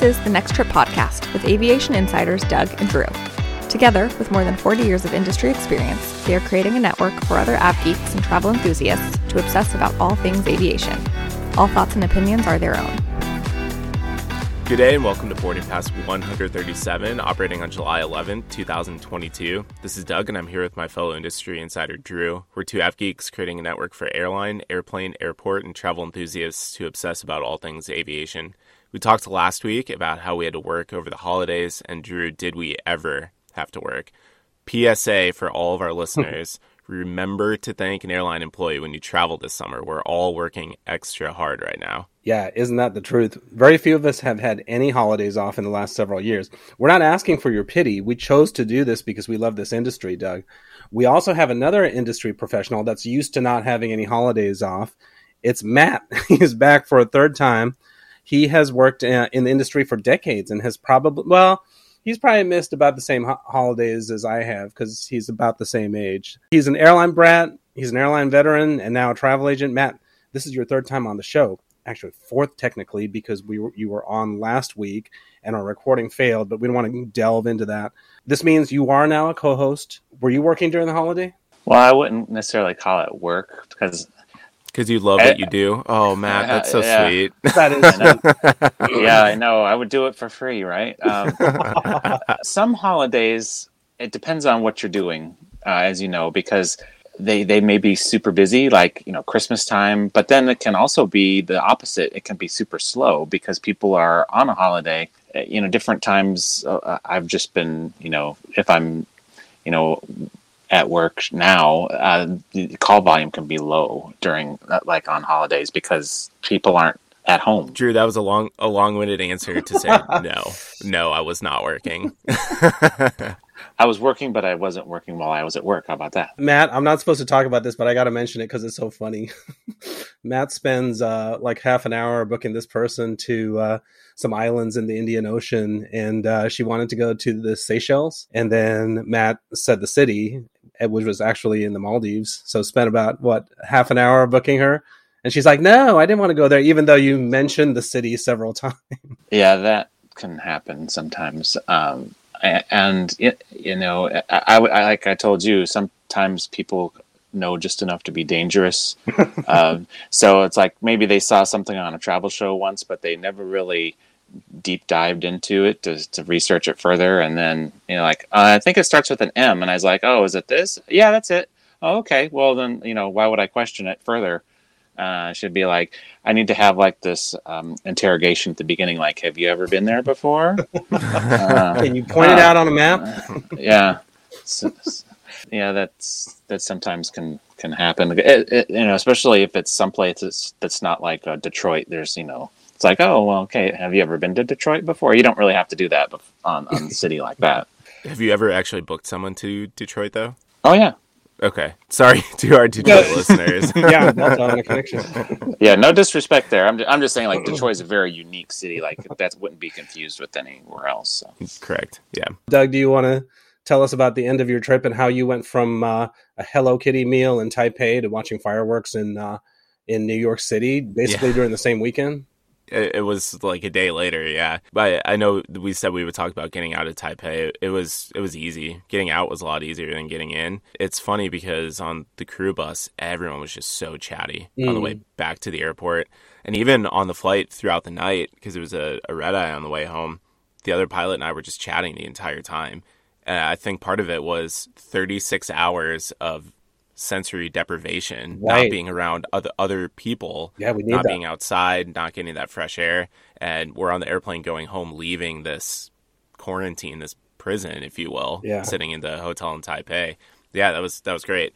This is the Next Trip podcast with aviation insiders Doug and Drew. Together, with more than 40 years of industry experience, they are creating a network for other AvGeeks and travel enthusiasts to obsess about all things aviation. All thoughts and opinions are their own. Good day and welcome to Boarding Pass 137, operating on July 11, 2022. This is Doug and I'm here with my fellow industry insider Drew. We're two AvGeeks creating a network for airline, airplane, airport, and travel enthusiasts to obsess about all things aviation. We talked last week about how we had to work over the holidays, and Drew, did we ever have to work? PSA for all of our listeners remember to thank an airline employee when you travel this summer. We're all working extra hard right now. Yeah, isn't that the truth? Very few of us have had any holidays off in the last several years. We're not asking for your pity. We chose to do this because we love this industry, Doug. We also have another industry professional that's used to not having any holidays off. It's Matt. He's back for a third time. He has worked uh, in the industry for decades and has probably, well, he's probably missed about the same ho- holidays as I have because he's about the same age. He's an airline brat, he's an airline veteran, and now a travel agent. Matt, this is your third time on the show. Actually, fourth technically because we were, you were on last week and our recording failed, but we don't want to delve into that. This means you are now a co-host. Were you working during the holiday? Well, I wouldn't necessarily call it work because because you love what you do. Oh, Matt, that's so yeah. sweet. That is yeah, I know. I would do it for free, right? Um, some holidays, it depends on what you're doing, uh, as you know, because they they may be super busy, like you know Christmas time. But then it can also be the opposite. It can be super slow because people are on a holiday. Uh, You know, different times. Uh, I've just been, you know, if I'm, you know, at work now, uh, the call volume can be low during uh, like on holidays because people aren't at home. Drew, that was a long, a long-winded answer to say no. No, I was not working. I was working, but I wasn't working while I was at work. How about that? Matt, I'm not supposed to talk about this, but I got to mention it because it's so funny. Matt spends uh, like half an hour booking this person to uh, some islands in the Indian Ocean, and uh, she wanted to go to the Seychelles. And then Matt said the city, which was actually in the Maldives. So spent about what half an hour booking her. And she's like, "No, I didn't want to go there, even though you mentioned the city several times." Yeah, that can happen sometimes. Um, and you know, I, I, I- like I told you, sometimes people know just enough to be dangerous. um, so it's like maybe they saw something on a travel show once, but they never really deep dived into it to, to research it further. And then you know, like uh, I think it starts with an M, and I was like, oh, is it this? Yeah, that's it. Oh, okay. Well, then you know, why would I question it further? Uh, should be like I need to have like this um, interrogation at the beginning, like, have you ever been there before? uh, Can you point it out on a map? yeah, So- so- yeah, that's that sometimes can can happen. It, it, you know, especially if it's someplace that's that's not like uh, Detroit. There's you know, it's like oh well, okay. Have you ever been to Detroit before? You don't really have to do that on on the city like that. Have you ever actually booked someone to Detroit, though? Oh yeah, Okay, sorry to our Detroit listeners. yeah, that's on the connection. yeah. No disrespect there. I'm just, I'm just saying like Detroit is a very unique city. Like that wouldn't be confused with anywhere else. So. Correct. Yeah. Doug, do you want to tell us about the end of your trip and how you went from uh, a Hello Kitty meal in Taipei to watching fireworks in uh, in New York City, basically Yeah. during the same weekend? It, was like a day later, yeah. But I know we said we would talk about getting out of Taipei. It was it was easy. Getting out was a lot easier than getting in. It's funny because on the crew bus, everyone was just so chatty on the Mm. way back to the airport, and even on the flight throughout the night because it was a, a red eye on the way home. The other pilot and I were just chatting the entire time. And I think part of it was 36 hours of sensory deprivation, Right. not being around other other people Yeah, we need not that. being outside, not getting that fresh air, and we're on the airplane going home, leaving this quarantine, this prison, if you will, Yeah. sitting in the hotel in Taipei. Yeah, that was that was great.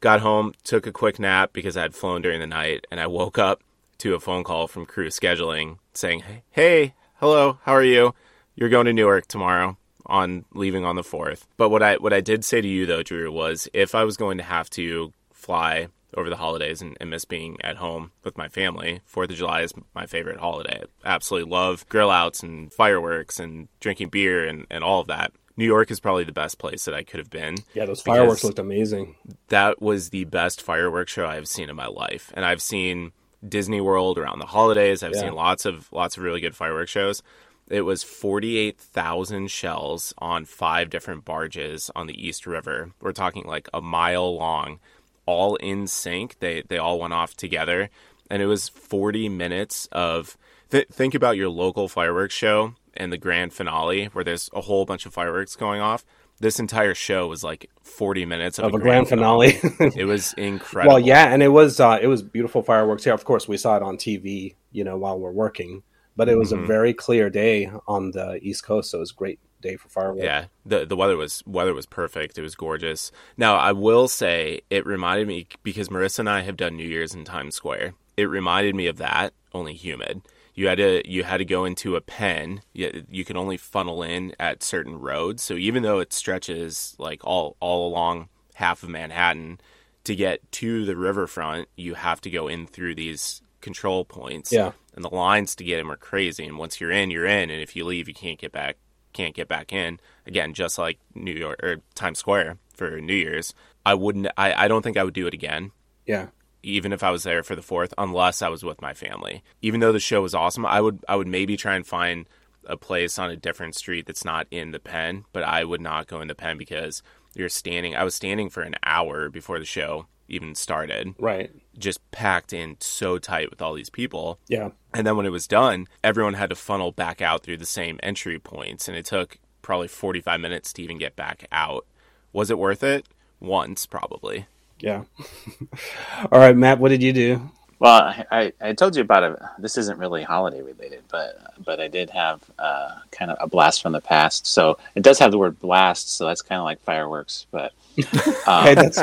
Got home, took a quick nap because I had flown during the night, and I woke up to a phone call from crew scheduling saying, "Hey, hello, how are you? You're going to Newark tomorrow." On leaving on the 4th. But what I what I did say to you though, Drew, was if I was going to have to fly over the holidays and, and miss being at home with my family, Fourth of July is my favorite holiday. I absolutely love grill outs and fireworks and drinking beer and, and all of that. New York is probably the best place that I could have been. Yeah, those fireworks looked amazing. That was the best fireworks show I've seen in my life. And I've seen Disney World around the holidays. I've Yeah. seen lots of lots of really good fireworks shows. It was 48,000 shells on five different barges on the East River. We're talking like a mile long, all in sync. They they all went off together, and it was 40 minutes of. Th- think about your local fireworks show and the grand finale, where there's a whole bunch of fireworks going off. This entire show was like 40 minutes of, of a a grand finale. it was incredible. well, yeah, and it was uh, it was beautiful fireworks. here. of course, we saw it on TV, you know, while we're working. But it was Mhm. a very clear day on the East Coast, so it was a great day for fireworks. Yeah, the the weather was weather was perfect. It was gorgeous. Now I will say it reminded me because Marissa and I have done New Year's in Times Square. It reminded me of that, only humid. You had to you had to go into a pen. You, you can only funnel in at certain roads. So even though it stretches like all all along half of Manhattan, to get to the riverfront, you have to go in through these control points. Yeah. And the lines to get them are crazy. And once you're in, you're in. And if you leave, you can't get back. Can't get back in again. Just like New York or Times Square for New Year's. I wouldn't. I, I don't think I would do it again yeah. even if I was there for the fourth, unless I was with my family. Even though the show was awesome, I would I would maybe try and find a place on a different street that's not in the pen, but I would not go in the pen because you're standing. I was standing for an hour before the show even started, Right. just packed in so tight with all these people. Yeah. And then when it was done, everyone had to funnel back out through the same entry points, and it took probably 45 minutes to even get back out. Was it worth it? Once, probably. Yeah. All right, Matt, what did you do? Well, I, I, told you about it. This isn't really holiday related, but but I did have uh, kind of a blast from the past. So it does have the word blast, so that's kind of like fireworks. But um, Okay, that's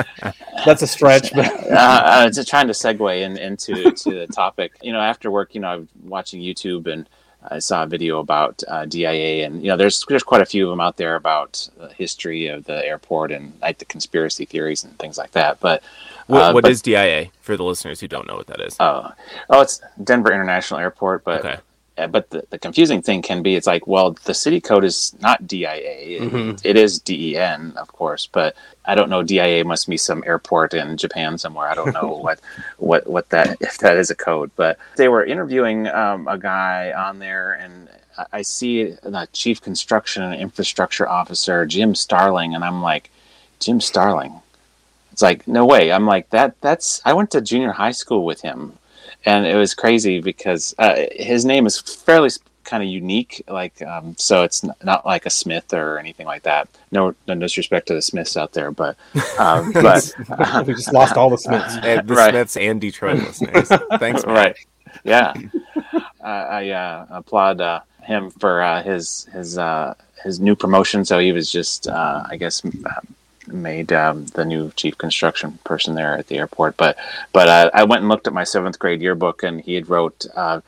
that's a stretch, but uh, I was just trying to segue in, into to the topic. You know, after work, you know, I'm watching YouTube and I saw a video about uh, DIA, and you know, there's there's quite a few of them out there about the history of the airport and like the conspiracy theories and things like that. But What, uh, what but- is DIA for the listeners who don't know what that is? Oh, oh, it's Denver International Airport, but Okay. Uh, but the, the confusing thing can be it's like, well, the city code is not DIA. It- Mhm. it is DEN, of course, but I don't know. DIA must be some airport in Japan somewhere. I don't know what what what that if that is a code. But they were interviewing um, a guy on there, and I- I see the chief construction and infrastructure officer Jim Starling, and I'm like, Jim Starling. It's like no way. I'm like that. That's I went to junior high school with him, and it was crazy because uh, his name is fairly kind of unique. Like um, so, it's n- not like a Smith or anything like that. No, no disrespect to the Smiths out there, but um, but we just lost all the Smiths. And the Right. Smiths and Detroit listeners. Thanks, man. right, yeah. uh, I uh, applaud uh, him for uh, his his uh, his new promotion. So he was just, uh, I guess. m- uh, made um, the new chief construction person there at the airport but but uh, i went and looked at my seventh grade yearbook and he had wrote uh,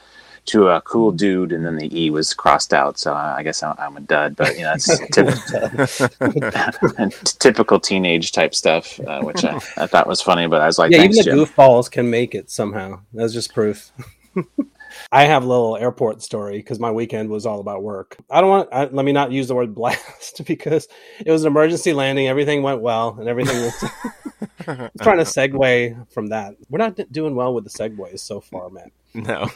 to a cool dude and then the e was crossed out so i guess i'm, I'm a dud but you know it's typical, typical teenage type stuff uh, which I, I thought was funny but i was like yeah, even the Jim. goofballs can make it somehow. That's just proof. I have a little airport story because my weekend was all about work. I don't want. I, let me not use the word blast because it was an emergency landing. Everything went well, and everything was. Trying to segue from that. We're not doing well with the segues so far, man. No.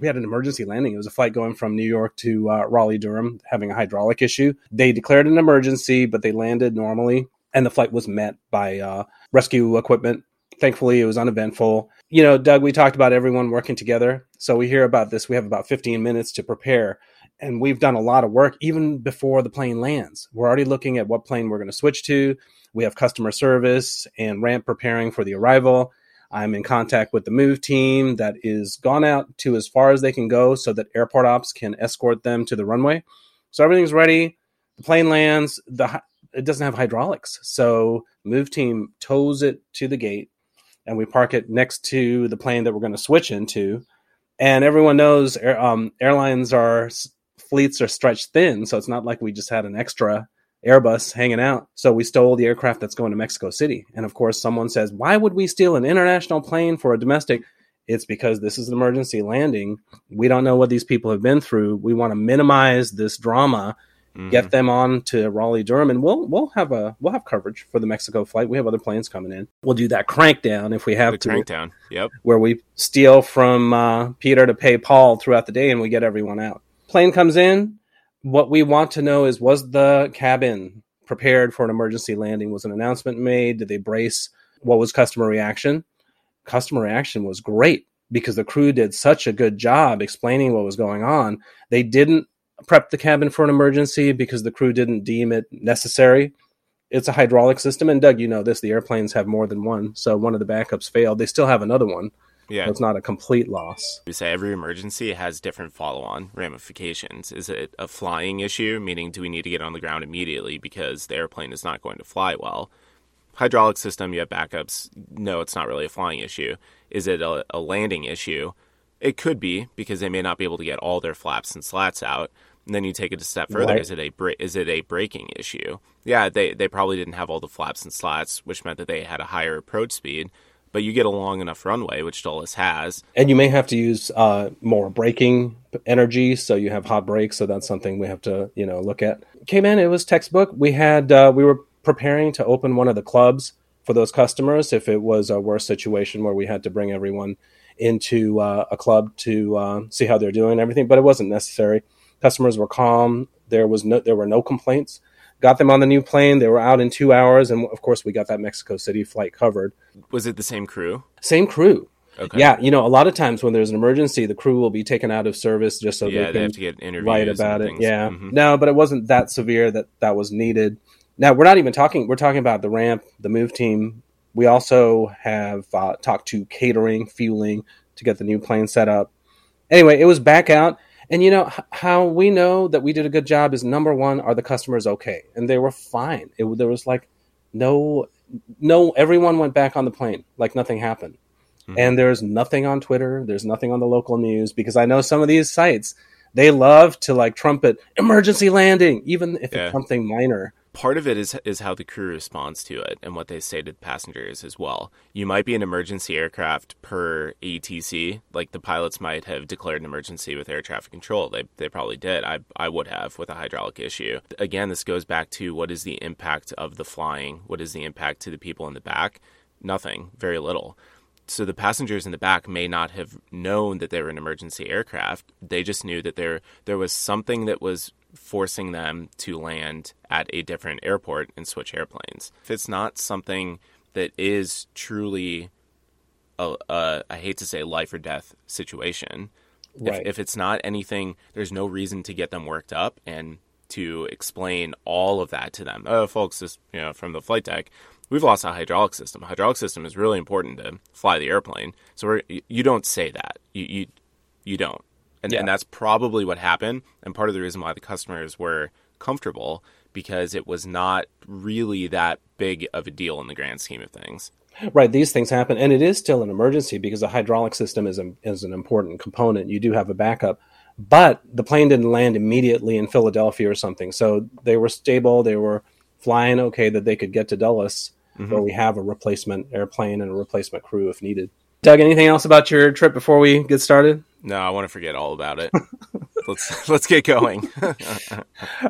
we had an emergency landing. It was a flight going from New York to uh, Raleigh, Durham, having a hydraulic issue. They declared an emergency, but they landed normally, and the flight was met by uh, rescue equipment. Thankfully, it was uneventful. You know, Doug, we talked about everyone working together. So we hear about this. We have about 15 minutes to prepare, and we've done a lot of work even before the plane lands. We're already looking at what plane we're going to switch to. We have customer service and ramp preparing for the arrival. I'm in contact with the move team that is gone out to as far as they can go so that airport ops can escort them to the runway. So everything's ready. The plane lands. The it doesn't have hydraulics, so move team tows it to the gate, and we park it next to the plane that we're going to switch into. And everyone knows um, airlines are fleets are stretched thin, so it's not like we just had an extra Airbus hanging out. So we stole the aircraft that's going to Mexico City. And of course, someone says, why would we steal an international plane for a domestic? It's because this is an emergency landing. We don't know what these people have been through. We want to minimize this drama, Mhm. get them on to Raleigh Durham, and we'll we'll have a we'll have coverage for the Mexico flight. We have other planes coming in. We'll do that crank down if we have the to, crank down. Yep. where we steal from uh, Peter to pay Paul throughout the day, and we get everyone out. plane comes in. What we want to know is was the cabin prepared for an emergency landing? Was an announcement made? Did they brace? What was customer reaction? Customer reaction was great because the crew did such a good job explaining what was going on. They didn't prep the cabin for an emergency because the crew didn't deem it necessary. It's a hydraulic system, and Doug, you know this. The airplanes have more than one, so one of the backups failed. They still have another one. Yeah. So it's not a complete loss. We say every emergency has different follow on ramifications. Is it a flying issue, meaning do we need to get on the ground immediately because the airplane is not going to fly well? Hydraulic system, you have backups. No, it's not really a flying issue. Is it a, a landing issue? It could be because they may not be able to get all their flaps and slats out. And then you take it a step further. Right. Is it a bra- is it a braking issue? Yeah, they they probably didn't have all the flaps and slats, which meant that they had a higher approach speed. But you get a long enough runway, which Dulles has. And you may have to use uh, more braking energy, so you have hot brakes. So that's something we have to, you know, look at. Okay, man, it was textbook. We had uh, we were preparing to open one of the clubs for those customers if it was a worse situation where we had to bring everyone into uh, a club to uh, see how they're doing and everything. But it wasn't necessary. Customers were calm. There was no there were no complaints. Got them on the new plane. They were out in two hours, and of course, we got that Mexico City flight covered. Was it the same crew? Same crew. Okay. Yeah, you know, a lot of times when there's an emergency, the crew will be taken out of service just so yeah, they they have to get interviews. write and about it. Yeah, Mhm. no, but it wasn't that severe that that was needed. Now we're not even talking. We're talking about the ramp, the move team. We also have uh, talked to catering, fueling to get the new plane set up. Anyway, it was back out, and you know how we know that we did a good job is number one: are the customers okay? And they were fine. It, there was like no, no. Everyone went back on the plane like nothing happened. Mhm. And there's nothing on Twitter. There's nothing on the local news because I know some of these sites they love to like trumpet emergency landing, even if Yeah. it's something minor. Part of it is is how the crew responds to it and what they say to the passengers as well. You might be an emergency aircraft per ATC, like the pilots might have declared an emergency with air traffic control. They they probably did. I I would have with a hydraulic issue. Again, this goes back to what is the impact of the flying? What is the impact to the people in the back? Nothing, very little. So the passengers in the back may not have known that they were an emergency aircraft. They just knew that there there was something that was forcing them to land at a different airport and switch airplanes. If it's not something that is truly a, a I hate to say life or death situation, Right. if, if it's not anything, there's no reason to get them worked up and to explain all of that to them. Oh, folks, this you know from the flight deck, we've lost a hydraulic system. A hydraulic system is really important to fly the airplane. So you don't say that. You you you don't, and, Yeah. and that's probably what happened. And part of the reason why the customers were comfortable because it was not really that big of a deal in the grand scheme of things. Right, these things happen, and it is still an emergency because the hydraulic system is, a, is an important component. You do have a backup, but the plane didn't land immediately in Philadelphia or something, so they were stable. They were flying okay that they could get to Dulles, where we have a replacement airplane and a replacement crew if needed. Doug, anything else about your trip before we get started? No, I want to forget all about it. let's let's get going. All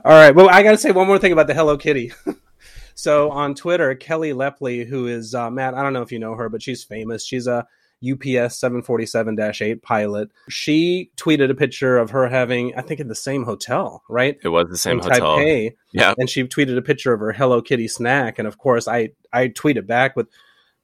right. Well, I got to say one more thing about the Hello Kitty. so on Twitter, Kelly Lepley, who is uh, Matt, I don't know if you know her, but she's famous. She's a UPS 747-8 pilot. She tweeted a picture of her having, I think, in the same hotel, right? it was the same in hotel. Taipei, Yeah. and she tweeted a picture of her Hello Kitty snack, and of course, I I tweeted back with,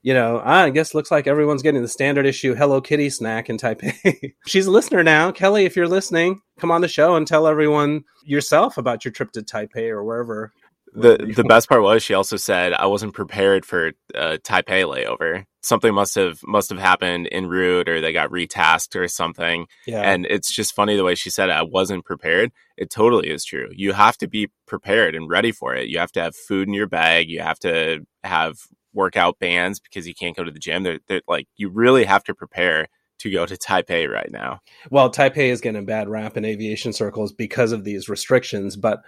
you know, ah, I guess looks like everyone's getting the standard issue Hello Kitty snack in Taipei. She's a listener now, Kelly. If you're listening, come on the show and tell everyone yourself about your trip to Taipei or wherever. The the best part was she also said I wasn't prepared for a Taipei layover. Something must have must have happened en route, or they got retasked or something. Yeah, And it's just funny the way she said it. I wasn't prepared. It totally is true. You have to be prepared and ready for it. You have to have food in your bag. You have to have workout bands because you can't go to the gym. They're, they're like you really have to prepare to go to Taipei right now. well, Taipei is getting a bad rap in aviation circles because of these restrictions, but.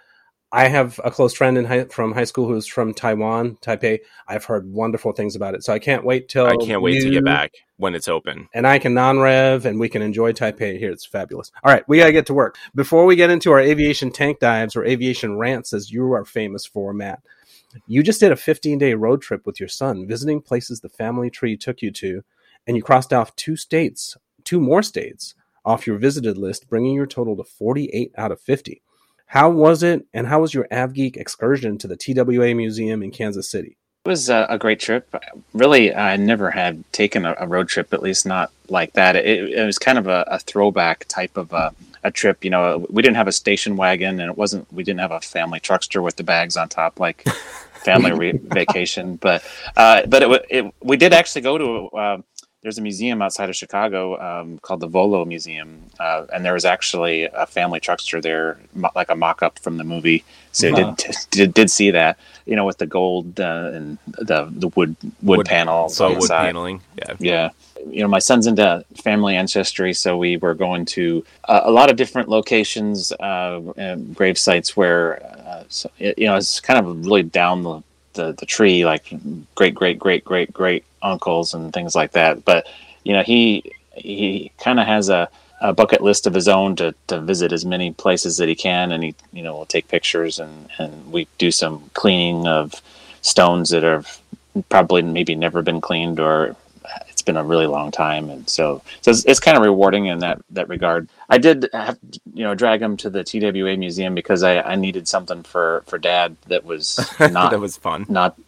I have a close friend in high, from high school who's from Taiwan, Taipei. I've heard wonderful things about it, so I can't wait till I can't wait to get back when it's open. and I can non-rev and we can enjoy Taipei here. It's fabulous. All right, we gotta get to work. Before we get into our aviation tank dives or aviation rants, as you are famous for, Matt, you just did a 15-day road trip with your son, visiting places the family tree took you to, and you crossed off two states, two more states off your visited list, bringing your total to 48 out of 50. How was it, and how was your AvGeek excursion to the TWA Museum in Kansas City? It was a, a great trip. Really, I never had taken a, a, road trip, at least not like that. It, it was kind of a, a throwback type of a, a, trip. You know, we didn't have a station wagon, and it wasn't. We didn't have a family truckster with the bags on top like family re- vacation. But uh, but it, it, we did actually go to. Uh, there's a museum outside of Chicago um, called the Volo Museum, uh, and there was actually a family truckster there, mo- like a mock-up from the movie. So wow. did, did did see that, you know, with the gold uh, and the the wood wood, wood panels, so wood paneling, yeah, yeah. You know, my son's into family ancestry, so we were going to uh, a lot of different locations, uh, grave sites where, uh, so, you know, it's kind of really down the the, the tree, like great great great great great uncles and things like that. But you know, he he kind of has a, a bucket list of his own to, to visit as many places that he can, and he you know will take pictures and and we do some cleaning of stones that have probably maybe never been cleaned or it's been a really long time, and so so it's, it's kind of rewarding in that that regard. I did have you know drag him to the TWA museum because I, I needed something for for Dad that was not that was fun, not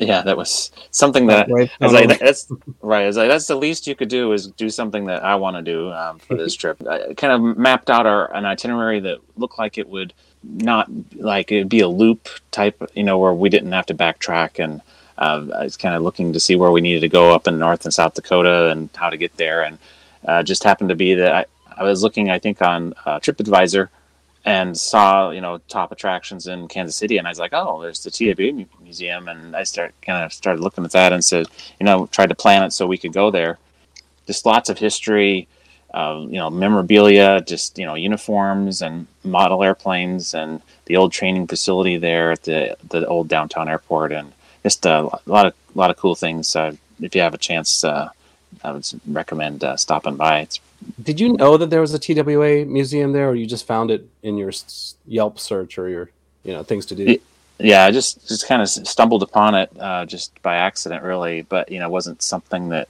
yeah, that was something that right. I was like, that's right. I was like, that's the least you could do is do something that I want to do um, for this trip. I kind of mapped out our an itinerary that looked like it would not like it'd be a loop type, you know, where we didn't have to backtrack. And uh, I was kind of looking to see where we needed to go up in North and South Dakota and how to get there. And uh, just happened to be that I, I was looking, I think, on uh, TripAdvisor and saw you know top attractions in Kansas City, and I was like, oh, there's the TWA museum, and I start kind of started looking at that and said, you know, tried to plan it so we could go there. Just lots of history, uh, you know, memorabilia, just you know, uniforms and model airplanes, and the old training facility there at the the old downtown airport, and just a lot of a lot of cool things. Uh, if you have a chance, uh, I would recommend uh, stopping by. It's did you know that there was a TWA museum there, or you just found it in your Yelp search or your you know things to do? Yeah, I just just kind of stumbled upon it uh, just by accident, really. But you know, it wasn't something that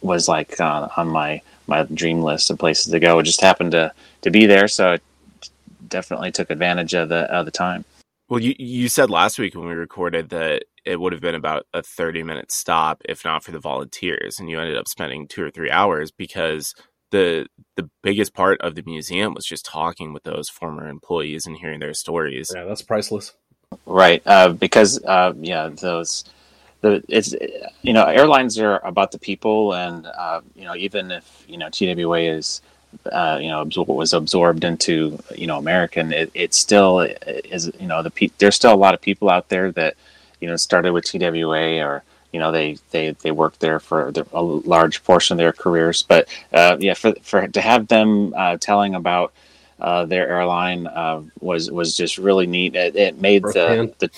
was like uh, on my my dream list of places to go. It just happened to to be there, so it definitely took advantage of the of the time. Well, you you said last week when we recorded that it would have been about a 30 minute stop if not for the volunteers and you ended up spending 2 or 3 hours because the the biggest part of the museum was just talking with those former employees and hearing their stories. Yeah, that's priceless. Right, uh, because uh, yeah, those the it's you know airlines are about the people, and uh, you know even if you know TWA is uh, you know absor- was absorbed into you know American, it, it still is you know the pe- there's still a lot of people out there that you know started with TWA or you know they they they worked there for a large portion of their careers. But uh, yeah, for for to have them uh, telling about uh, their airline uh, was was just really neat. It, it made the, the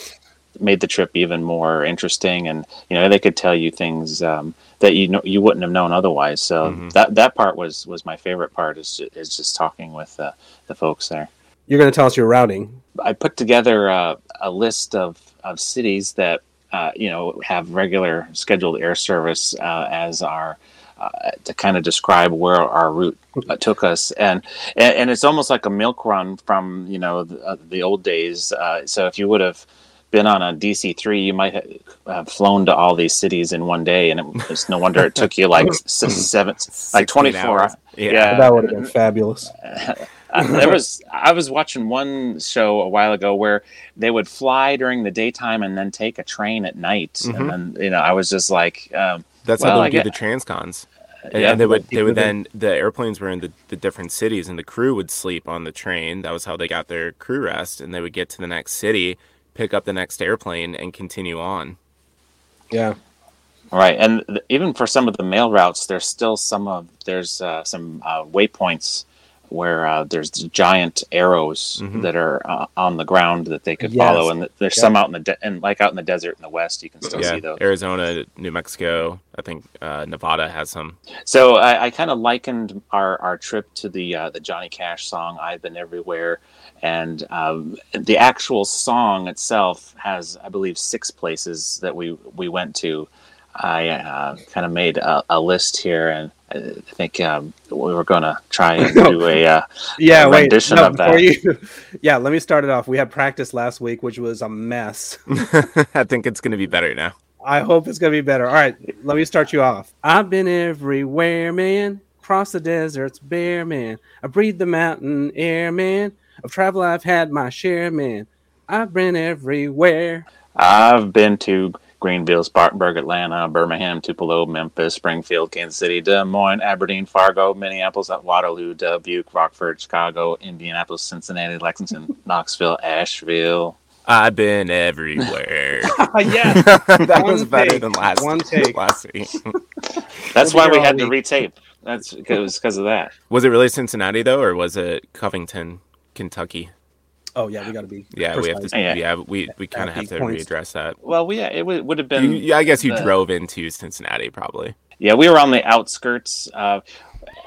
made the trip even more interesting, and you know they could tell you things um, that you know you wouldn't have known otherwise. So mm-hmm. that that part was was my favorite part is just, is just talking with uh, the folks there. You're going to tell us your routing. I put together uh, a list of, of cities that uh, you know, have regular scheduled air service uh, as our uh, to kind of describe where our route uh, took us, and, and, and it's almost like a milk run from you know the, uh, the old days. Uh, so if you would have been on a DC three, you might have flown to all these cities in one day, and it, it's no wonder it took you like seven, like twenty four. Yeah. yeah, that would have been fabulous. there was I was watching one show a while ago where they would fly during the daytime and then take a train at night, mm-hmm. and then you know I was just like, um, that's well, how they do the transcons. And, yeah, and they would they would then the airplanes were in the, the different cities and the crew would sleep on the train. That was how they got their crew rest, and they would get to the next city, pick up the next airplane, and continue on. Yeah, Right, and even for some of the mail routes, there's still some of there's uh, some uh, waypoints where uh, there's giant arrows mm-hmm. that are uh, on the ground that they could yes. follow, and there's some out in the de- and like out in the desert in the west, you can still yeah. see those. Arizona, New Mexico, I think uh, Nevada has some. So I, I kind of likened our, our trip to the uh, the Johnny Cash song "I've Been Everywhere," and um, the actual song itself has, I believe, six places that we we went to. I uh, kind of made a, a, list here, and I think um, we were going to try and do a uh, yeah a wait no, before you yeah let me start it off. We had practice last week, which was a mess. I think it's going to be better now. I hope it's going to be better. All right, let me start you off. I've been everywhere, man. Across the deserts, bare man. I breathe the mountain air, man. Of travel, I've had my share, man. I've been everywhere. I've been to Greenville, Spartanburg, Atlanta, Birmingham, Tupelo, Memphis, Springfield, Kansas City, Des Moines, Aberdeen, Fargo, Minneapolis, Waterloo, Dubuque, Rockford, Chicago, Indianapolis, Cincinnati, Lexington, Knoxville, Asheville. I've been everywhere. yeah, that was better than last one take. last week. That's why we had to retape. That's because of that. Was it really Cincinnati though, or was it Covington, Kentucky? Oh yeah, we got to be. Yeah, precise. we have to. Yeah, yeah we we kind of have to points. readdress that. Well, we, yeah, it would, would have been. You, I guess you the, drove into Cincinnati, probably. Yeah, we were on the outskirts. Uh,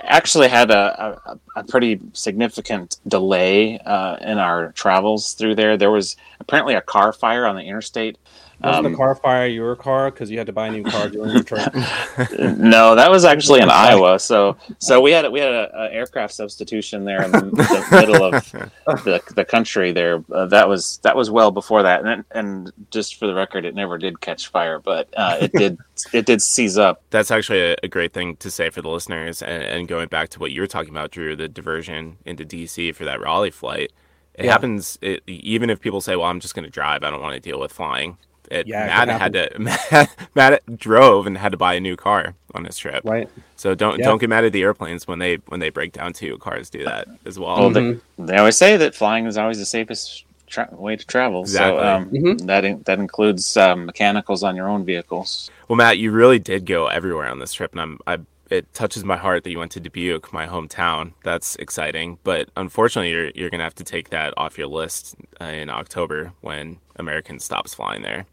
actually, had a, a, a, pretty significant delay uh, in our travels through there. There was apparently a car fire on the interstate wasn't um, the car fire your car because you had to buy a new car during your trip? no, that was actually in Iowa. So, so we had we had an aircraft substitution there in the, the middle of the, the country. There, uh, that was that was well before that. And and just for the record, it never did catch fire, but uh, it did it did seize up. That's actually a, a, great thing to say for the listeners. And, and going back to what you were talking about, Drew, the diversion into DC for that Raleigh flight. It yeah. happens it, even if people say, "Well, I'm just going to drive. I don't want to deal with flying." It, yeah, Matt it had to Matt, Matt, drove and had to buy a new car on this trip. Right. So don't don't get mad at the airplanes when they when they break down too. Cars do that as well. well mm-hmm. they, they, always say that flying is always the safest tra- way to travel. Exactly. So um, mm-hmm. that in, that includes um, mechanicals on your own vehicles. Well, Matt, you really did go everywhere on this trip, and I'm I it touches my heart that you went to Dubuque, my hometown. That's exciting, but unfortunately, you're you're gonna have to take that off your list uh, in October when American stops flying there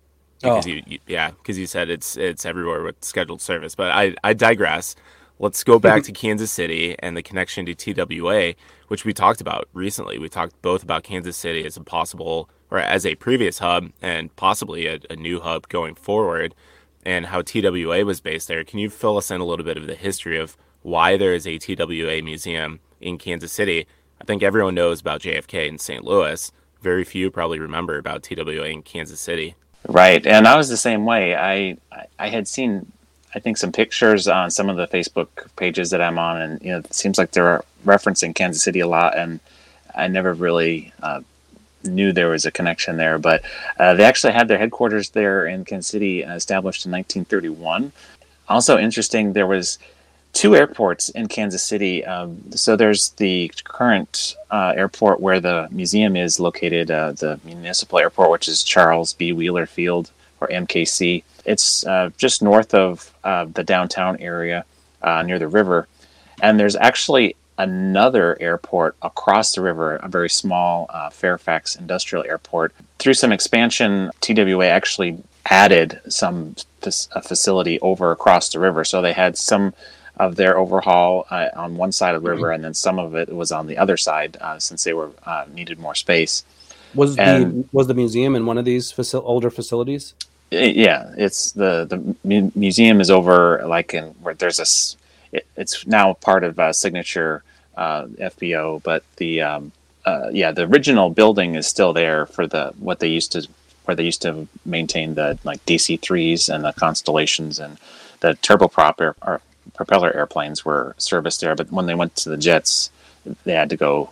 Oh. because oh. you, you, yeah because you said it's it's everywhere with scheduled service. But i i digress. Let's go back to kansas city and the connection to twa which we talked about recently. We talked both about kansas city as a possible or as a previous hub and possibly a, a new hub going forward and how twa was based there. Can you fill us in a little bit of the history of why there is a twa museum in kansas city? I think everyone knows about jfk in st louis. Very few probably remember about twa in kansas city Right, and I was the same way. I I had seen, I think, some pictures on some of the Facebook pages that I'm on, and you know, it seems like they're referencing Kansas City a lot, and I never really uh, knew there was a connection there. But uh, they actually had their headquarters there in Kansas City, uh, established in 1931. Also interesting, there was two airports in Kansas City. Um, so there's the current uh, airport where the museum is located, uh, the municipal airport, which is Charles B. Wheeler Field or MKC. It's uh, just north of uh, the downtown area uh, near the river. And there's actually another airport across the river, a very small uh, Fairfax Industrial Airport. Through some expansion, TWA actually added some facility over across the river. So they had some of their overhaul uh, on one side of the river, and then some of it was on the other side uh, since they were uh, needed more space. Was and, the was the museum in one of these faci- older facilities? Yeah, it's the the mu- museum is over like in where there's a. It, it's now part of uh, Signature uh, FBO, but the um, uh, yeah the original building is still there for the what they used to where they used to maintain the like DC threes and the constellations and the turboprop air, propeller airplanes were serviced there, but when they went to the jets, they had to go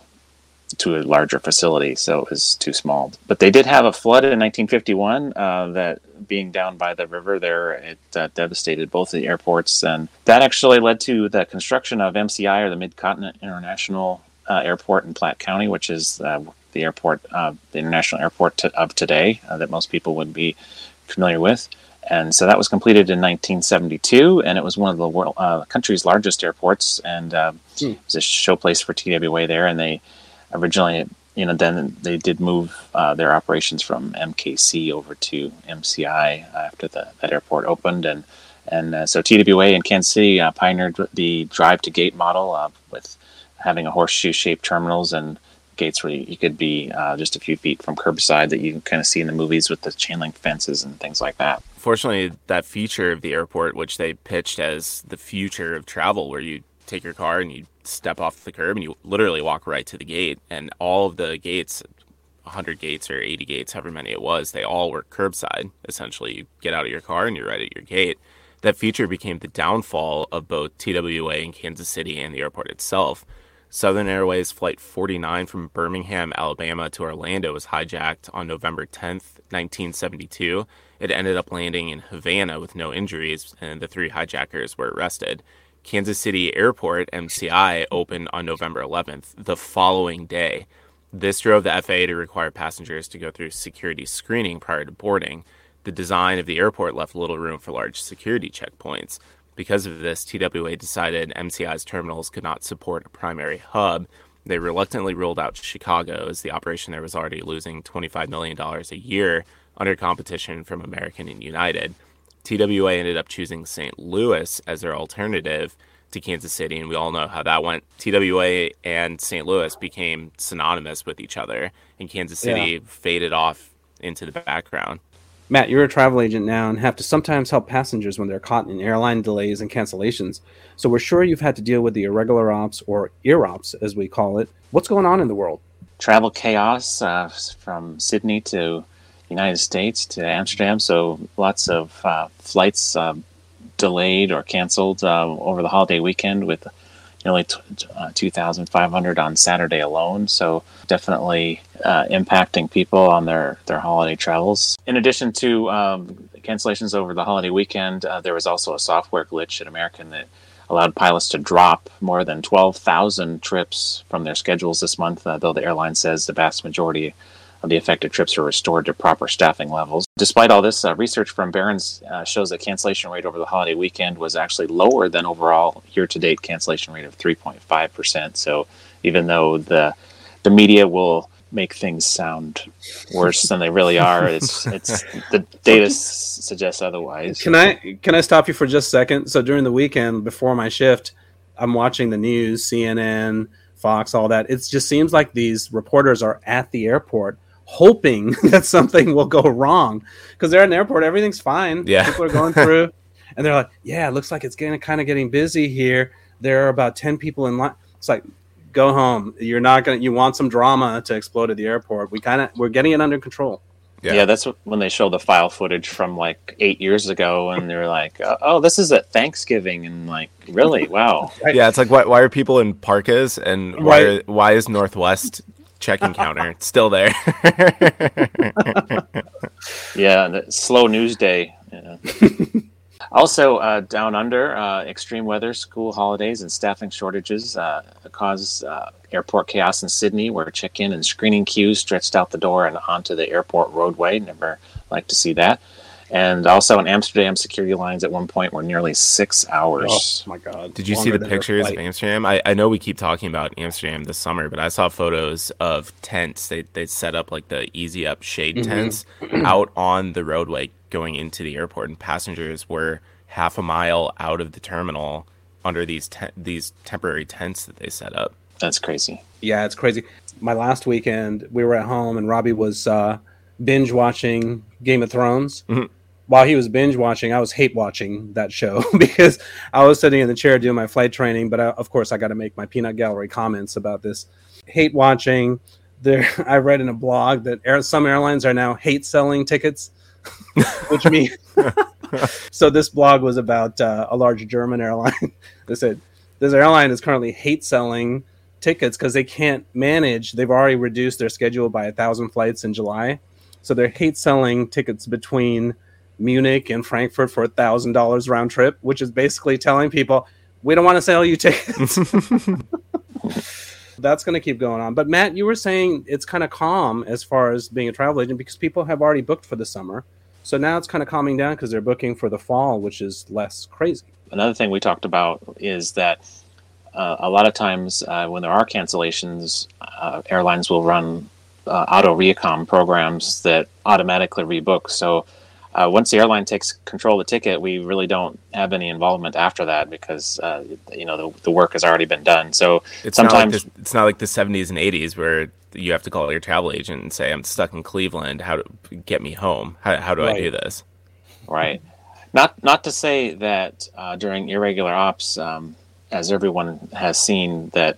to a larger facility, so it was too small. But they did have a flood in 1951 uh, that, being down by the river there, it uh, devastated both the airports, and that actually led to the construction of MCI or the Mid-Continent International uh, Airport in Platte County, which is uh, the airport, uh, the international airport to, of today uh, that most people would be familiar with. And so that was completed in 1972, and it was one of the world, uh, country's largest airports, and uh, hmm. it was a showplace for TWA there. And they originally, you know, then they did move uh, their operations from MKC over to MCI after the, that airport opened, and and uh, so TWA in Kansas City uh, pioneered the drive to gate model uh, with having a horseshoe shaped terminals and gates where you could be uh, just a few feet from curbside that you can kind of see in the movies with the chain link fences and things like that. Fortunately, that feature of the airport, which they pitched as the future of travel, where you take your car and you step off the curb and you literally walk right to the gate, and all of the gates 100 gates or 80 gates, however many it was, they all were curbside. Essentially, you get out of your car and you're right at your gate. That feature became the downfall of both TWA in Kansas City and the airport itself. Southern Airways Flight 49 from Birmingham, Alabama to Orlando was hijacked on November 10th, 1972. It ended up landing in Havana with no injuries, and the three hijackers were arrested. Kansas City Airport, MCI, opened on November 11th, the following day. This drove the FAA to require passengers to go through security screening prior to boarding. The design of the airport left little room for large security checkpoints. Because of this, TWA decided MCI's terminals could not support a primary hub. They reluctantly ruled out Chicago as the operation there was already losing $25 million a year under competition from American and United. TWA ended up choosing St. Louis as their alternative to Kansas City, and we all know how that went. TWA and St. Louis became synonymous with each other, and Kansas City yeah. faded off into the background. Matt, you're a travel agent now and have to sometimes help passengers when they're caught in airline delays and cancellations. So we're sure you've had to deal with the irregular ops or IROPs, as we call it. What's going on in the world? Travel chaos uh, from Sydney to United States to Amsterdam. So lots of uh, flights um, delayed or canceled uh, over the holiday weekend with nearly t- uh, 2,500 on Saturday alone. So definitely uh, impacting people on their, their holiday travels. In addition to um, cancellations over the holiday weekend, uh, there was also a software glitch at American that allowed pilots to drop more than 12,000 trips from their schedules this month, uh, though the airline says the vast majority the affected trips were restored to proper staffing levels. Despite all this, uh, research from Barron's uh, shows that cancellation rate over the holiday weekend was actually lower than overall year-to-date cancellation rate of 3.5%. So even though the the media will make things sound worse than they really are, it's it's the data s- suggests otherwise. Can I can I stop you for just a second? So during the weekend before my shift, I'm watching the news, CNN, Fox, all that. It just seems like these reporters are at the airport hoping that something will go wrong because they're in the airport, everything's fine. Yeah, people are going through, and they're like, "Yeah, it looks like it's getting kind of getting busy here. There are about ten people in line." It's like, go home. You're not gonna. You want some drama to explode at the airport? We kind of we're getting it under control. Yeah. yeah. that's when they show the file footage from like eight years ago, and they're like, "Oh, oh this is at Thanksgiving," and like, really, wow. Right. Yeah, it's like, why, why are people in parkas, and why right. are, why is Northwest checking counter. It's still there. yeah, slow news day. Yeah. also, uh, down under, uh, extreme weather, school holidays, and staffing shortages uh, cause uh, airport chaos in Sydney, where check-in and screening queues stretched out the door and onto the airport roadway. Never like to see that and also in Amsterdam, security lines at one point were nearly six hours. Oh my god! Did you see the pictures of Amsterdam? I, I know we keep talking about Amsterdam this summer, but I saw photos of tents. They they set up like the easy up shade mm-hmm. tents out on the roadway going into the airport, and passengers were half a mile out of the terminal under these te- these temporary tents that they set up. That's crazy. Yeah, it's crazy. My last weekend, we were at home, and Robbie was uh, binge watching Game of Thrones. Mm-hmm while he was binge watching, I was hate watching that show because I was sitting in the chair doing my flight training. But I, of course, I got to make my peanut gallery comments about this. Hate watching. There, I read in a blog that air, some airlines are now hate selling tickets, which means. so this blog was about uh, a large German airline. they said this airline is currently hate selling tickets because they can't manage. They've already reduced their schedule by a thousand flights in July, so they're hate selling tickets between Munich and Frankfurt for a thousand dollars round trip, which is basically telling people we don't want to sell you tickets. That's going to keep going on. But Matt, you were saying it's kind of calm as far as being a travel agent because people have already booked for the summer. So now it's kind of calming down because they're booking for the fall, which is less crazy. Another thing we talked about is that uh, a lot of times uh, when there are cancellations, uh, airlines will run uh, auto reaccom programs that automatically rebook. So uh, once the airline takes control of the ticket, we really don't have any involvement after that because uh, you know the, the work has already been done. So it's sometimes not like it's not like the 70s and 80s where you have to call your travel agent and say, "I'm stuck in Cleveland. How to get me home? How, how do right. I do this?" Right. Not not to say that uh, during irregular ops, um, as everyone has seen, that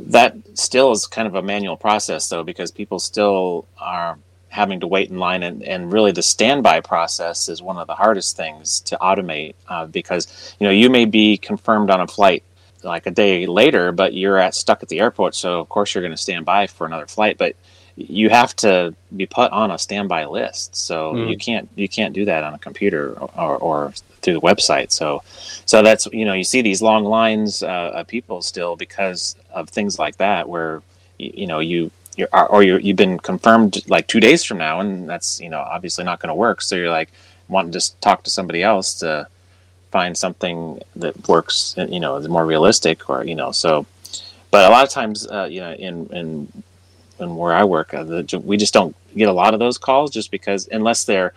that still is kind of a manual process, though, because people still are having to wait in line, and, and really the standby process is one of the hardest things to automate uh, because you know you may be confirmed on a flight like a day later, but you're at stuck at the airport, so of course you're going to stand by for another flight, but you have to be put on a standby list so mm. you can't you can't do that on a computer or, or, through the website so so that's you know you see these long lines uh, of people still because of things like that where you know you you're or you you've been confirmed like two days from now and that's you know obviously not going to work. So you're like wanting to just talk to somebody else to find something that works you know is more realistic or you know so but a lot of times uh, you know in in in where I work, uh, the, we just don't get a lot of those calls just because unless they're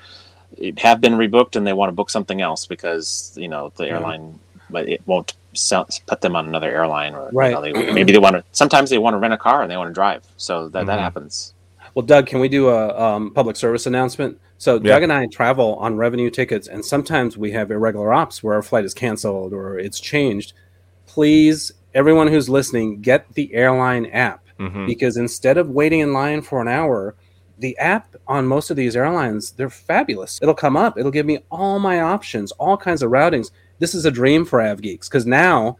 have been rebooked and they want to book something else because you know the airline, but it won't sell, put them on another airline or right. You know, they, maybe they want to. Sometimes they want to rent a car and they want to drive, so that mm-hmm. that happens. Well, Doug, can we do a um, public service announcement? So yeah. Doug and I travel on revenue tickets, and sometimes we have irregular ops where our flight is canceled or it's changed. Please, everyone who's listening, get the airline app mm-hmm. because instead of waiting in line for an hour, the app on most of these airlines, they're fabulous. It'll come up, it'll give me all my options, all kinds of routings. This is a dream for AvGeeks because now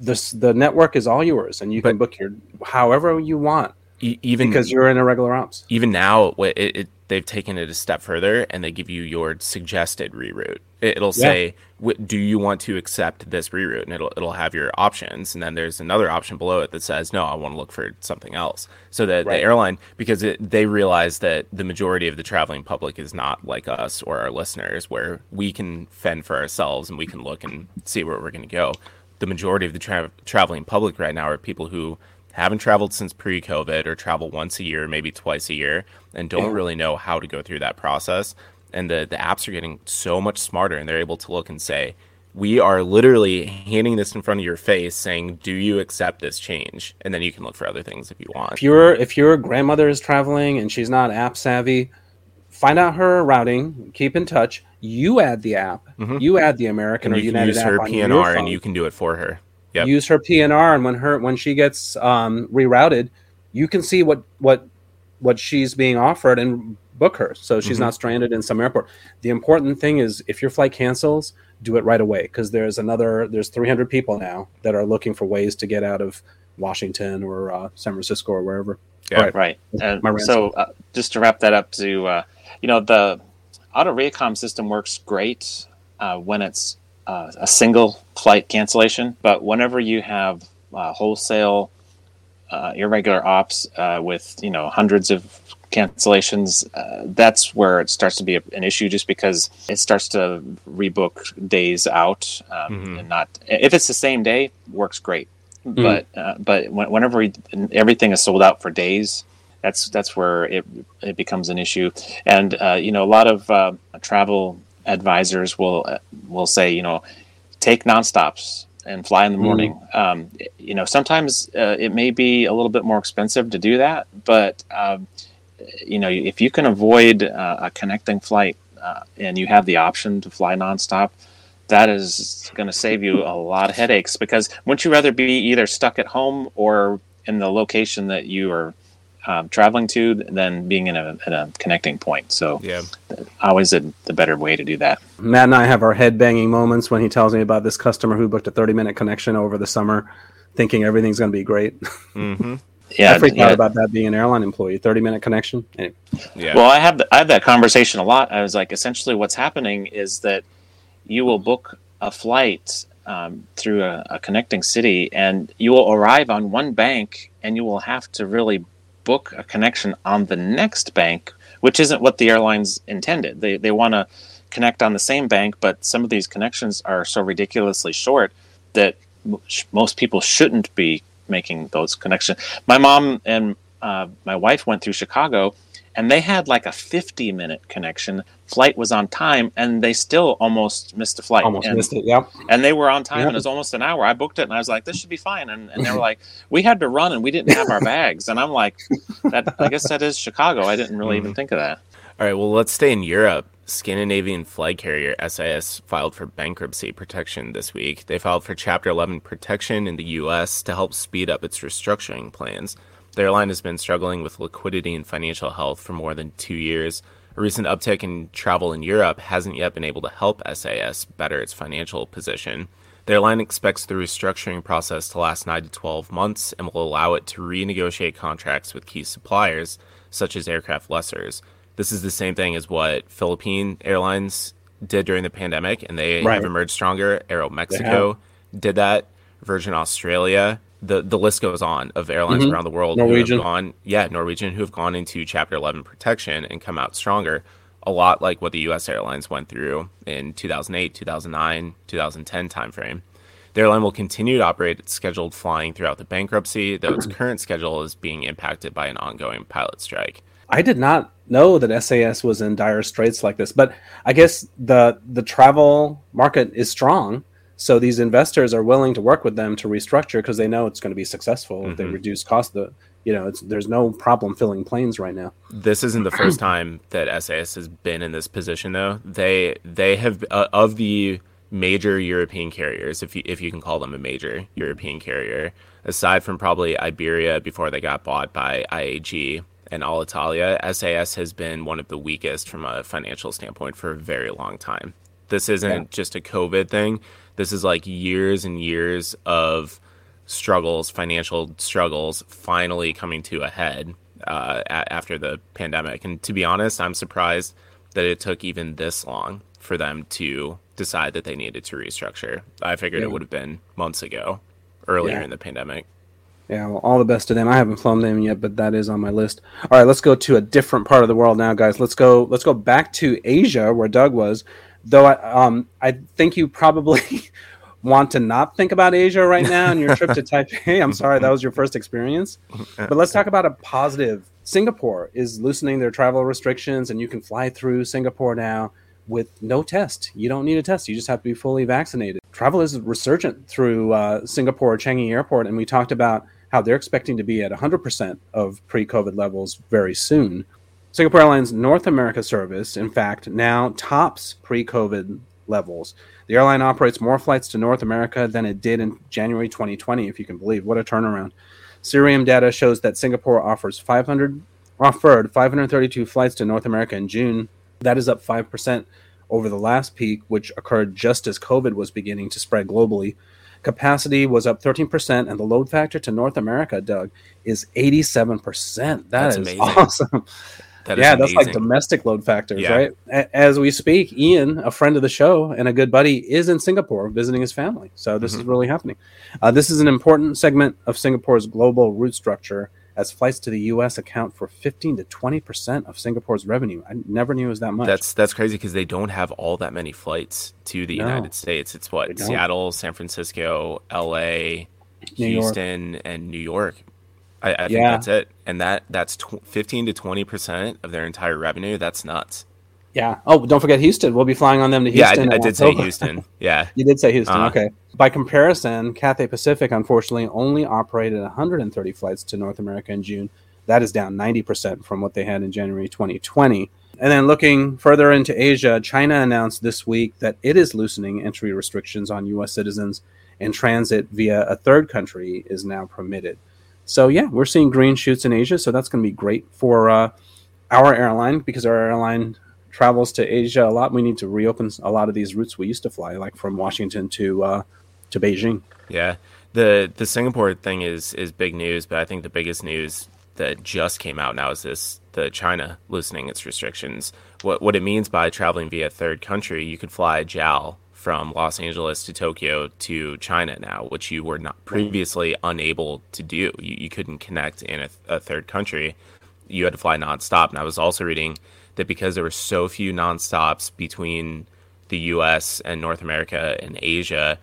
this, the network is all yours and you but can book your however you want. E- even because you're in a regular ops. Even now, it, it, they've taken it a step further and they give you your suggested reroute. It'll say, yeah. "Do you want to accept this reroute?" And it'll it'll have your options, and then there's another option below it that says, "No, I want to look for something else." So that right. the airline, because it, they realize that the majority of the traveling public is not like us or our listeners, where we can fend for ourselves and we can look and see where we're going to go. The majority of the tra- traveling public right now are people who haven't traveled since pre-COVID or travel once a year, maybe twice a year, and don't yeah. really know how to go through that process. And the the apps are getting so much smarter, and they're able to look and say, "We are literally handing this in front of your face, saying, do you accept this change?" And then you can look for other things if you want. If your if your grandmother is traveling and she's not app savvy, find out her routing, keep in touch. You add the app, mm-hmm. you add the American and or United use her PNR, and you can do it for her yep. use her PNR, and when her when she gets um, rerouted, you can see what what what she's being offered and book her, so she's mm-hmm. not stranded in some airport. The important thing is if your flight cancels, do it right away because there's another there's 300 people now that are looking for ways to get out of Washington or uh, San Francisco or wherever. Yeah, right. right. And so uh, just to wrap that up, to uh, you know the auto reacom system works great uh, when it's uh, a single flight cancellation, but whenever you have uh, wholesale uh, irregular ops uh, with you know hundreds of cancellations, uh, that's where it starts to be a, an issue, just because it starts to rebook days out um, mm-hmm. and not. If it's the same day, works great, mm-hmm. but uh, but whenever we, everything is sold out for days, that's that's where it it becomes an issue. And uh, you know, a lot of uh, travel advisors will uh, will say, you know, take nonstops and fly in the mm-hmm. morning. Mm. Um, you know, sometimes uh, it may be a little bit more expensive to do that, but um, you know, if you can avoid uh, a connecting flight uh, and you have the option to fly nonstop, that is going to save you a lot of headaches because wouldn't you rather be either stuck at home or in the location that you are um, traveling to than being in a, in a connecting point. So, yeah, always a, the better way to do that. Matt and I have our head banging moments when he tells me about this customer who booked a 30 minute connection over the summer, thinking everything's going to be great. Mm-hmm. Yeah, I freaked yeah. out about that being an airline employee. 30 minute connection. Anyway. Yeah. Well, I have the, I have that conversation a lot. I was like, essentially, what's happening is that you will book a flight um, through a, a, connecting city, and you will arrive on one bank, and you will have to really book a connection on the next bank, which isn't what the airlines intended. They they want to connect on the same bank, but some of these connections are so ridiculously short that most people shouldn't be making those connections. My mom and uh, my wife went through Chicago and they had like a 50 minute connection. Flight was on time, and they still almost missed the flight. Almost and, missed it, yeah. And they were on time, and it was almost an hour. I booked it, and I was like, "This should be fine." And, and they were like, "We had to run, and we didn't have our bags." And I'm like, "That I guess that is Chicago. I didn't really even mm-hmm. think of that." All right, well, let's stay in Europe. Scandinavian flag carrier SAS filed for bankruptcy protection this week. They filed for Chapter 11 protection in the U.S. to help speed up its restructuring plans. The airline has been struggling with liquidity and financial health for more than two years. A recent uptick in travel in Europe hasn't yet been able to help SAS better its financial position. The airline expects the restructuring process to last 9 to 12 months and will allow it to renegotiate contracts with key suppliers, such as aircraft lessors. This is the same thing as what Philippine Airlines did during the pandemic, and they Right. have emerged stronger. Aeromexico did that. Virgin Australia. The the list goes on of airlines Mhm. around the world Norwegian. who have gone, yeah, Norwegian who have gone into Chapter 11 protection and come out stronger. A lot like what the U.S. airlines went through in 2008, 2009, 2010 timeframe. The airline will continue to operate its scheduled flying throughout the bankruptcy, though its current schedule is being impacted by an ongoing pilot strike. I did not know that SAS was in dire straits like this, but I guess the the travel market is strong, so these investors are willing to work with them to restructure because they know it's going to be successful if they Mhm. reduce cost. The you know, it's, there's no problem filling planes right now. This isn't the first time that SAS has been in this position, though. They they have uh, of the major European carriers, if you if you can call them a major European carrier, aside from probably Iberia before they got bought by IAG and Alitalia, SAS has been one of the weakest from a financial standpoint for a very long time. This isn't Yeah. just a COVID thing. This is like years and years of struggles, financial struggles, finally coming to a head uh, a- after the pandemic. And to be honest, I'm surprised that it took even this long for them to decide that they needed to restructure. I figured Yeah. it would have been months ago, earlier Yeah. in the pandemic. Yeah, well, all the best to them. I haven't flown them yet, but that is on my list. All right, let's go to a different part of the world now, guys. Let's go. Let's go back to Asia, where Doug was. Though I, um, I think you probably want to not think about Asia right now in your trip to Taipei. I'm sorry, that was your first experience. But let's talk about a positive. Singapore is loosening their travel restrictions, and you can fly through Singapore now with no test. You don't need a test. You just have to be fully vaccinated. Travel is resurgent through uh, Singapore Changi Airport, and we talked about how they're expecting to be at 100% of pre-COVID levels very soon. Singapore Airlines North America service, in fact, now tops pre-COVID levels. The airline operates more flights to North America than it did in January 2020, if you can believe. What a turnaround! Cirium data shows that Singapore offers 500 offered 532 flights to North America in June. That is up 5% over the last peak, which occurred just as COVID was beginning to spread globally. Capacity was up 13%, and the load factor to North America, Doug, is 87%. That That's is amazing. awesome. That is yeah, that's like domestic load factors, Yeah. right? A- As we speak, Ian, a friend of the show and a good buddy, is in Singapore visiting his family. So this Mm-hmm. is really happening. Uh, this is an important segment of Singapore's global route structure, as flights to the U.S. account for 15 to 20 percent of Singapore's revenue. I never knew it was that much. That's that's crazy because they don't have all that many flights to the No. United States. It's what. Seattle, San Francisco, L.A., New York. Houston, and New York. I, I think Yeah. that's it, and that that's tw- fifteen to twenty percent of their entire revenue. That's nuts. Yeah. Oh, don't forget Houston. We'll be flying on them to Houston. Yeah, I. I did say Houston. Yeah, You did say Houston. Uh-huh. okay. By comparison, Cathay Pacific unfortunately only operated 130 flights to North America in June. That is down 90% from what they had in January 2020. And then looking further into Asia, China announced this week that it is loosening entry restrictions on U.S. citizens, and transit via a third country is now permitted. So yeah, we're seeing green shoots in Asia. So that's going to be great for uh, our airline because our airline travels to Asia a lot. We need to reopen a lot of these routes we used to fly, like from Washington to uh, to Beijing. yeah. the The Singapore thing is is big news, but I think the biggest news that just came out now is this: the China loosening its restrictions. What what it means by traveling via third country, you could fly JAL from Los Angeles to Tokyo to China now, which you were not previously unable to do. You, you couldn't connect in a, a third country. You had to fly nonstop. And I was also reading that because there were so few nonstops between the U.S. and North America and Asia,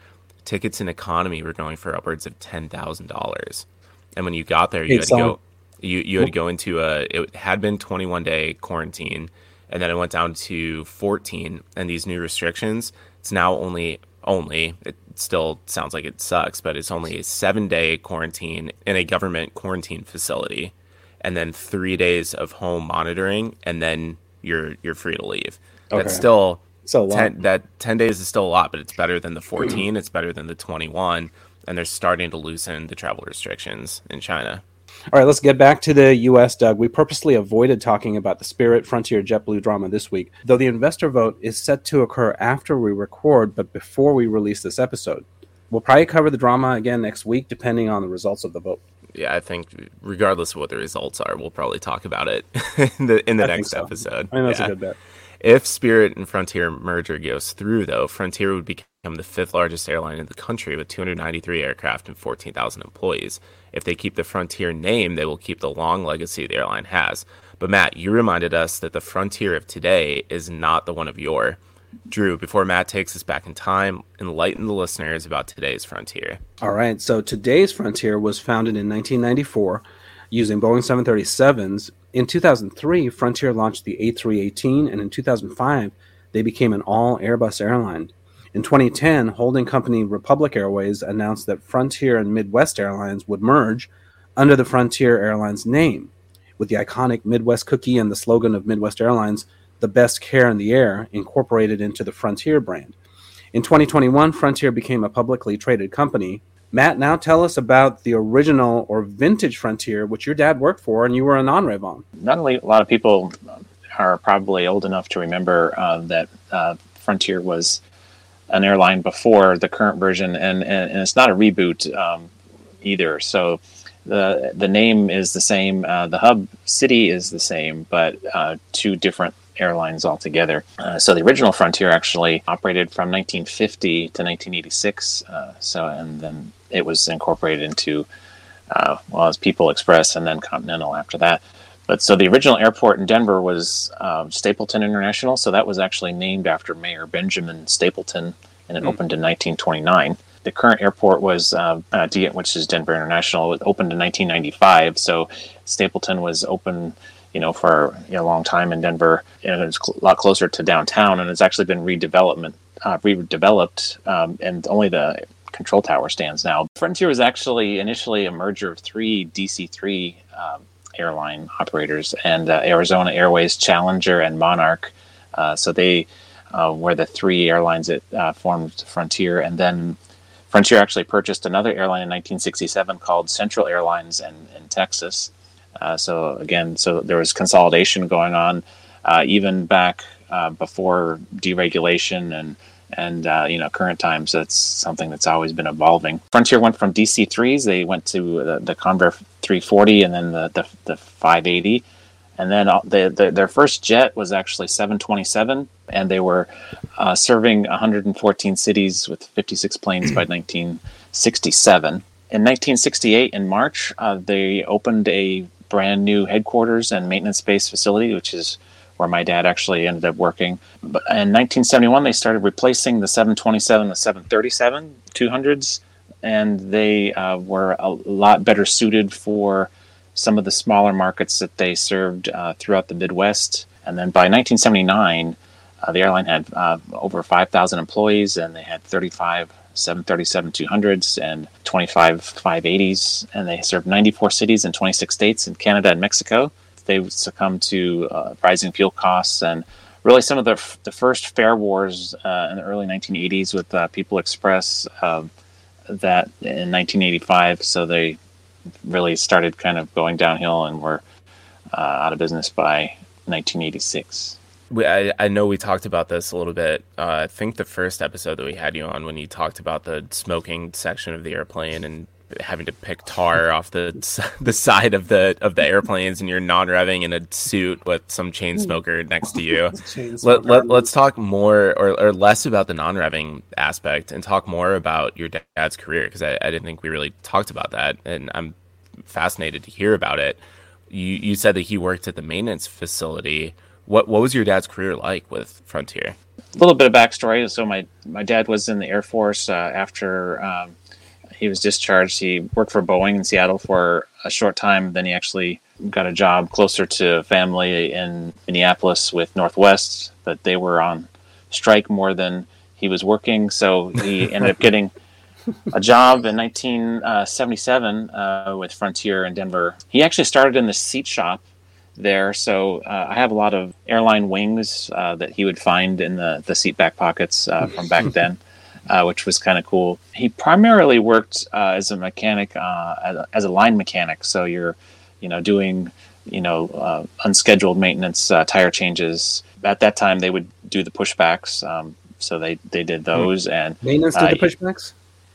tickets in economy were going for upwards of ten thousand dollars. And when you got there, you Hey, had to go. You you had to go into a. It had been twenty one day quarantine, and then it went down to fourteen. And these new restrictions, it's now only only. It still sounds like it sucks, but it's only a seven day quarantine in a government quarantine facility, and then three days of home monitoring, and then you're you're free to leave. That's Okay. still So 10, that 10 days is still a lot, but it's better than the 14. it's better than the 21. And they're starting to loosen the travel restrictions in China. All right, let's get back to the U.S., Doug. We purposely avoided talking about the Spirit Frontier JetBlue drama this week, though the investor vote is set to occur after we record, but before we release this episode. We'll probably cover the drama again next week, depending on the results of the vote. Yeah, I think regardless of what the results are, we'll probably talk about it in the, in the I next so. episode. I think that's Yeah. a good bet. If Spirit and Frontier merger goes through, though, Frontier would become the fifth largest airline in the country with 293 aircraft and 14,000 employees. If they keep the Frontier name, they will keep the long legacy the airline has. But Matt, you reminded us that the Frontier of today is not the one of yore. Drew, before Matt takes us back in time, enlighten the listeners about today's Frontier. All right, so today's Frontier was founded in 1994 using Boeing 737s. In 2003, Frontier launched the A318, and in 2005, they became an all Airbus airline. In 2010, holding company Republic Airways announced that Frontier and Midwest Airlines would merge under the Frontier Airlines name, with the iconic Midwest cookie and the slogan of Midwest Airlines, the best care in the air, incorporated into the Frontier brand. In 2021, Frontier became a publicly traded company. Matt, now tell us about the original or vintage Frontier, which your dad worked for and you were a non-rev on. not only a lot of people are probably old enough to remember uh, that uh, Frontier was an airline before the current version, and, and, and it's not a reboot um, either. So the the name is the same, uh, the hub city is the same, but uh, two different airlines altogether. Uh, so the original Frontier actually operated from 1950 to 1986. Uh, so and then it was incorporated into uh, well as People Express and then Continental after that. But so the original airport in Denver was um, Stapleton International. So that was actually named after Mayor Benjamin Stapleton, and it opened in 1929. The current airport was, uh, uh, which is Denver International, it opened in 1995. So Stapleton was open, you know, for you know, a long time in Denver, and it's cl- a lot closer to downtown. And it's actually been redevelopment, uh, redeveloped, um, and only the control tower stands now. Frontier was actually initially a merger of three DC-3 um, airline operators and uh, Arizona Airways, Challenger, and Monarch. Uh, so they uh, were the three airlines that uh, formed Frontier, and then Frontier actually purchased another airline in 1967 called Central Airlines in, in Texas. Uh, so again, so there was consolidation going on uh, even back uh, before deregulation and and uh, you know current times. That's something that's always been evolving. Frontier went from DC threes, they went to the, the Convair 340, and then the the, the 580, and then the, the, their first jet was actually 727, and they were uh, serving 114 cities with 56 planes by 1967. In 1968, in March, uh, they opened a brand new headquarters and maintenance base facility, which is where my dad actually ended up working. But in 1971, they started replacing the 727 with 737 200s, and they uh, were a lot better suited for some of the smaller markets that they served uh, throughout the Midwest. And then by 1979, uh, the airline had uh, over 5,000 employees, and they had 35 737 200s and 25 580s, and they served 94 cities in 26 states in Canada and Mexico. They succumbed to uh, rising fuel costs and really some of the, the first fare wars uh, in the early 1980s with uh, People Express um, that in 1985. So they really started kind of going downhill and were uh, out of business by 1986. We, I, I know we talked about this a little bit. Uh, I think the first episode that we had you on when you talked about the smoking section of the airplane and having to pick tar off the the side of the of the airplanes and you're non-revving in a suit with some chain smoker next to you. let, let, let's talk more or, or less about the non-revving aspect and talk more about your dad's career because I, I didn't think we really talked about that and I'm fascinated to hear about it. You you said that he worked at the maintenance facility. What what was your dad's career like with Frontier? A little bit of backstory. So my my dad was in the Air Force uh, after um, he was discharged. He worked for Boeing in Seattle for a short time. Then he actually got a job closer to family in Minneapolis with Northwest, but they were on strike more than he was working. So he ended up getting a job in 1977 uh, with Frontier in Denver. He actually started in the seat shop there. So uh, I have a lot of airline wings uh, that he would find in the, the seat back pockets uh, from back then, uh, which was kind of cool. He primarily worked uh, as a mechanic, uh, as, a, line mechanic. So you're, you know, doing, you know, unscheduled maintenance, tire changes. At that time, they would do the pushbacks. Um, so they, they did hmm. those and maintenance did the pushbacks.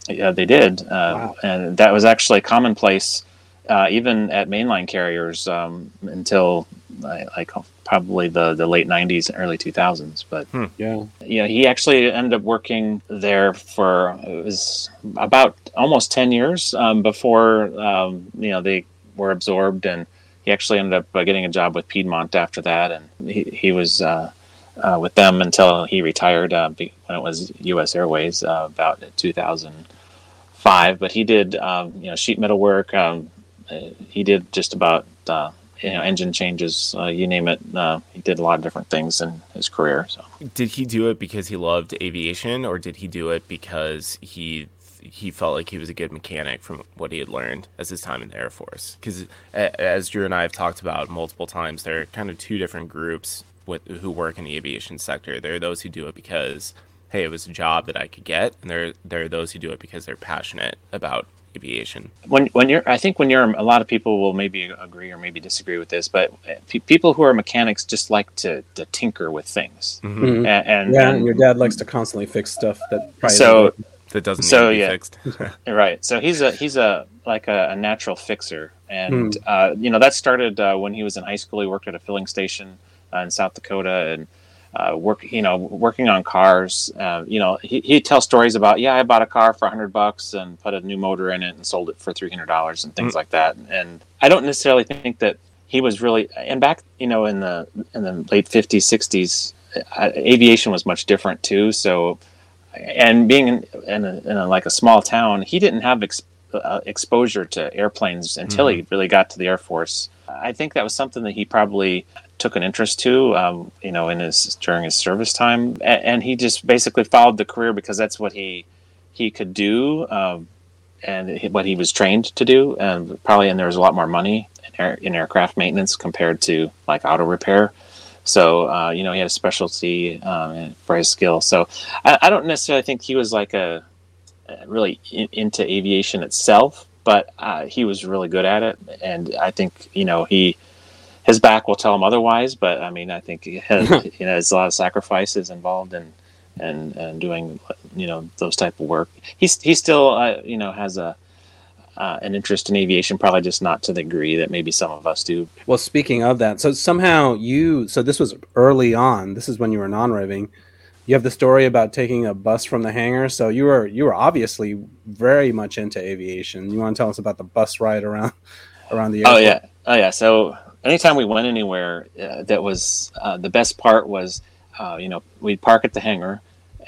Yeah, they did, wow. and that was actually commonplace uh, even at mainline carriers um, until like probably the, the late 90s and early 2000s but hmm. yeah you know he actually ended up working there for it was about almost 10 years um, before um, you know they were absorbed and he actually ended up uh, getting a job with piedmont after that and he, he was uh, uh, with them until he retired uh, when it was us airways uh, about 2005 but he did um, you know sheet metal work um, he did just about uh, you know engine changes, uh, you name it. Uh, he did a lot of different things in his career. So, did he do it because he loved aviation, or did he do it because he he felt like he was a good mechanic from what he had learned as his time in the Air Force? Because as Drew and I have talked about multiple times, there are kind of two different groups with, who work in the aviation sector. There are those who do it because hey, it was a job that I could get, and there there are those who do it because they're passionate about aviation. When when you're, I think when you're, a lot of people will maybe agree or maybe disagree with this, but p- people who are mechanics just like to, to tinker with things. Mm-hmm. mm-hmm. And, and, yeah, and your dad likes to constantly fix stuff that so that doesn't so yeah fixed. right. So he's a he's a like a, a natural fixer, and mm. uh, you know that started uh, when he was in high school. He worked at a filling station uh, in South Dakota, and uh, work, you know, working on cars. Uh, you know, he he tells stories about, yeah, I bought a car for hundred bucks and put a new motor in it and sold it for three hundred dollars and things mm-hmm. like that. And I don't necessarily think that he was really. And back, you know, in the in the late fifties, sixties, uh, aviation was much different too. So, and being in, in, a, in a, like a small town, he didn't have ex, uh, exposure to airplanes until mm-hmm. he really got to the Air Force. I think that was something that he probably took an interest to, um, you know, in his during his service time, and, and, he just basically followed the career because that's what he he could do, um, and what he was trained to do, and probably and there was a lot more money in, air, in aircraft maintenance compared to like auto repair. So uh, you know he had a specialty um, for his skill. So I, I, don't necessarily think he was like a really in, into aviation itself, but uh, he was really good at it, and I think you know he his back will tell him otherwise. But I mean, I think he has, you know, there's a lot of sacrifices involved in and and doing you know those type of work. He's he still uh, you know has a uh, an interest in aviation, probably just not to the degree that maybe some of us do. Well, speaking of that, so somehow you so this was early on. This is when you were non-revving. You have the story about taking a bus from the hangar. So you were you were obviously very much into aviation. You want to tell us about the bus ride around around the oh, airport? Oh yeah, oh yeah. So anytime we went anywhere, uh, that was uh, the best part was, uh, you know, we'd park at the hangar,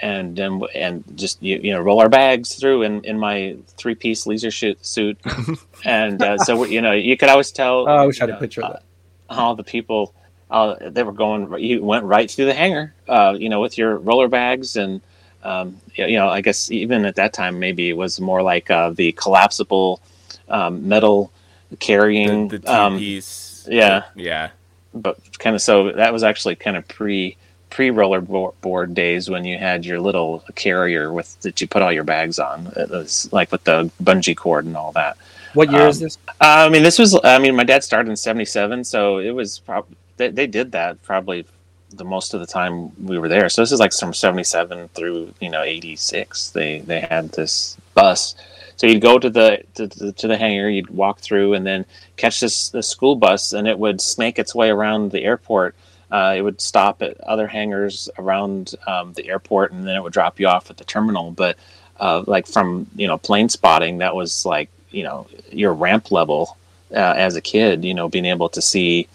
and then and just you, you know roll our bags through in, in my three piece leisure suit, and uh, so you know you could always tell. Oh, I wish I had a picture of that. All the people, uh, they were going. You went right through the hangar, uh, you know, with your roller bags and. Um, you know, I guess even at that time, maybe it was more like the collapsible um, metal carrying the, the um, piece yeah, yeah. But kind of so that was actually kind of pre pre roller board days when you had your little carrier with that you put all your bags on. It was like with the bungee cord and all that. What year um, is this? I mean, this was. I mean, my dad started in '77, so it was probably they, they did that probably the most of the time we were there. So this is like from '77 through you know '86. They they had this bus so you'd go to the to, to, the hangar, you'd walk through, and then catch this the school bus, and it would snake its way around the airport. Uh, it would stop at other hangars around um, the airport, and then it would drop you off at the terminal. But uh, like from you know plane spotting, that was like you know your ramp level uh, as a kid. You know, being able to see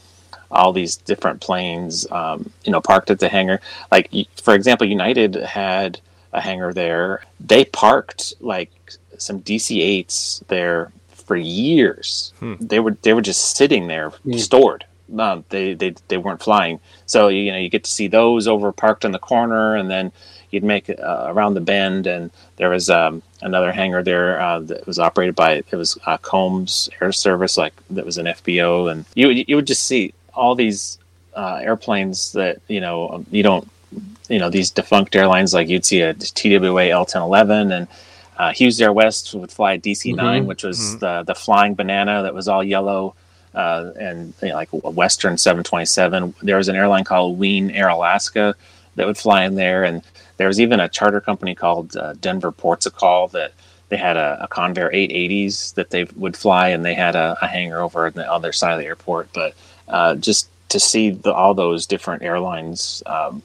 all these different planes, um, you know, parked at the hangar. Like for example, United had a hangar there. They parked like some DC-8s there for years. Hmm. They were they were just sitting there hmm. stored. Um, they, they they weren't flying. So you know you get to see those over parked in the corner, and then you'd make uh, around the bend, and there was um, another hangar there uh, that was operated by it was uh, Combs Air Service, like that was an FBO, and you you would just see all these uh, airplanes that you know um, you don't you know these defunct airlines like you'd see a TWA L1011 and uh, Hughes Air West would fly DC 9 Mhm. which was Mhm. the the flying banana that was all yellow uh, and you know, like a Western 727. There was an airline called Wien Air Alaska that would fly in there, and there was even a charter company called uh, Denver Ports of Call that they had a, a Convair 880s that they would fly, and they had a, a hangar over on the other side of the airport. But uh, just to see the, all those different airlines um,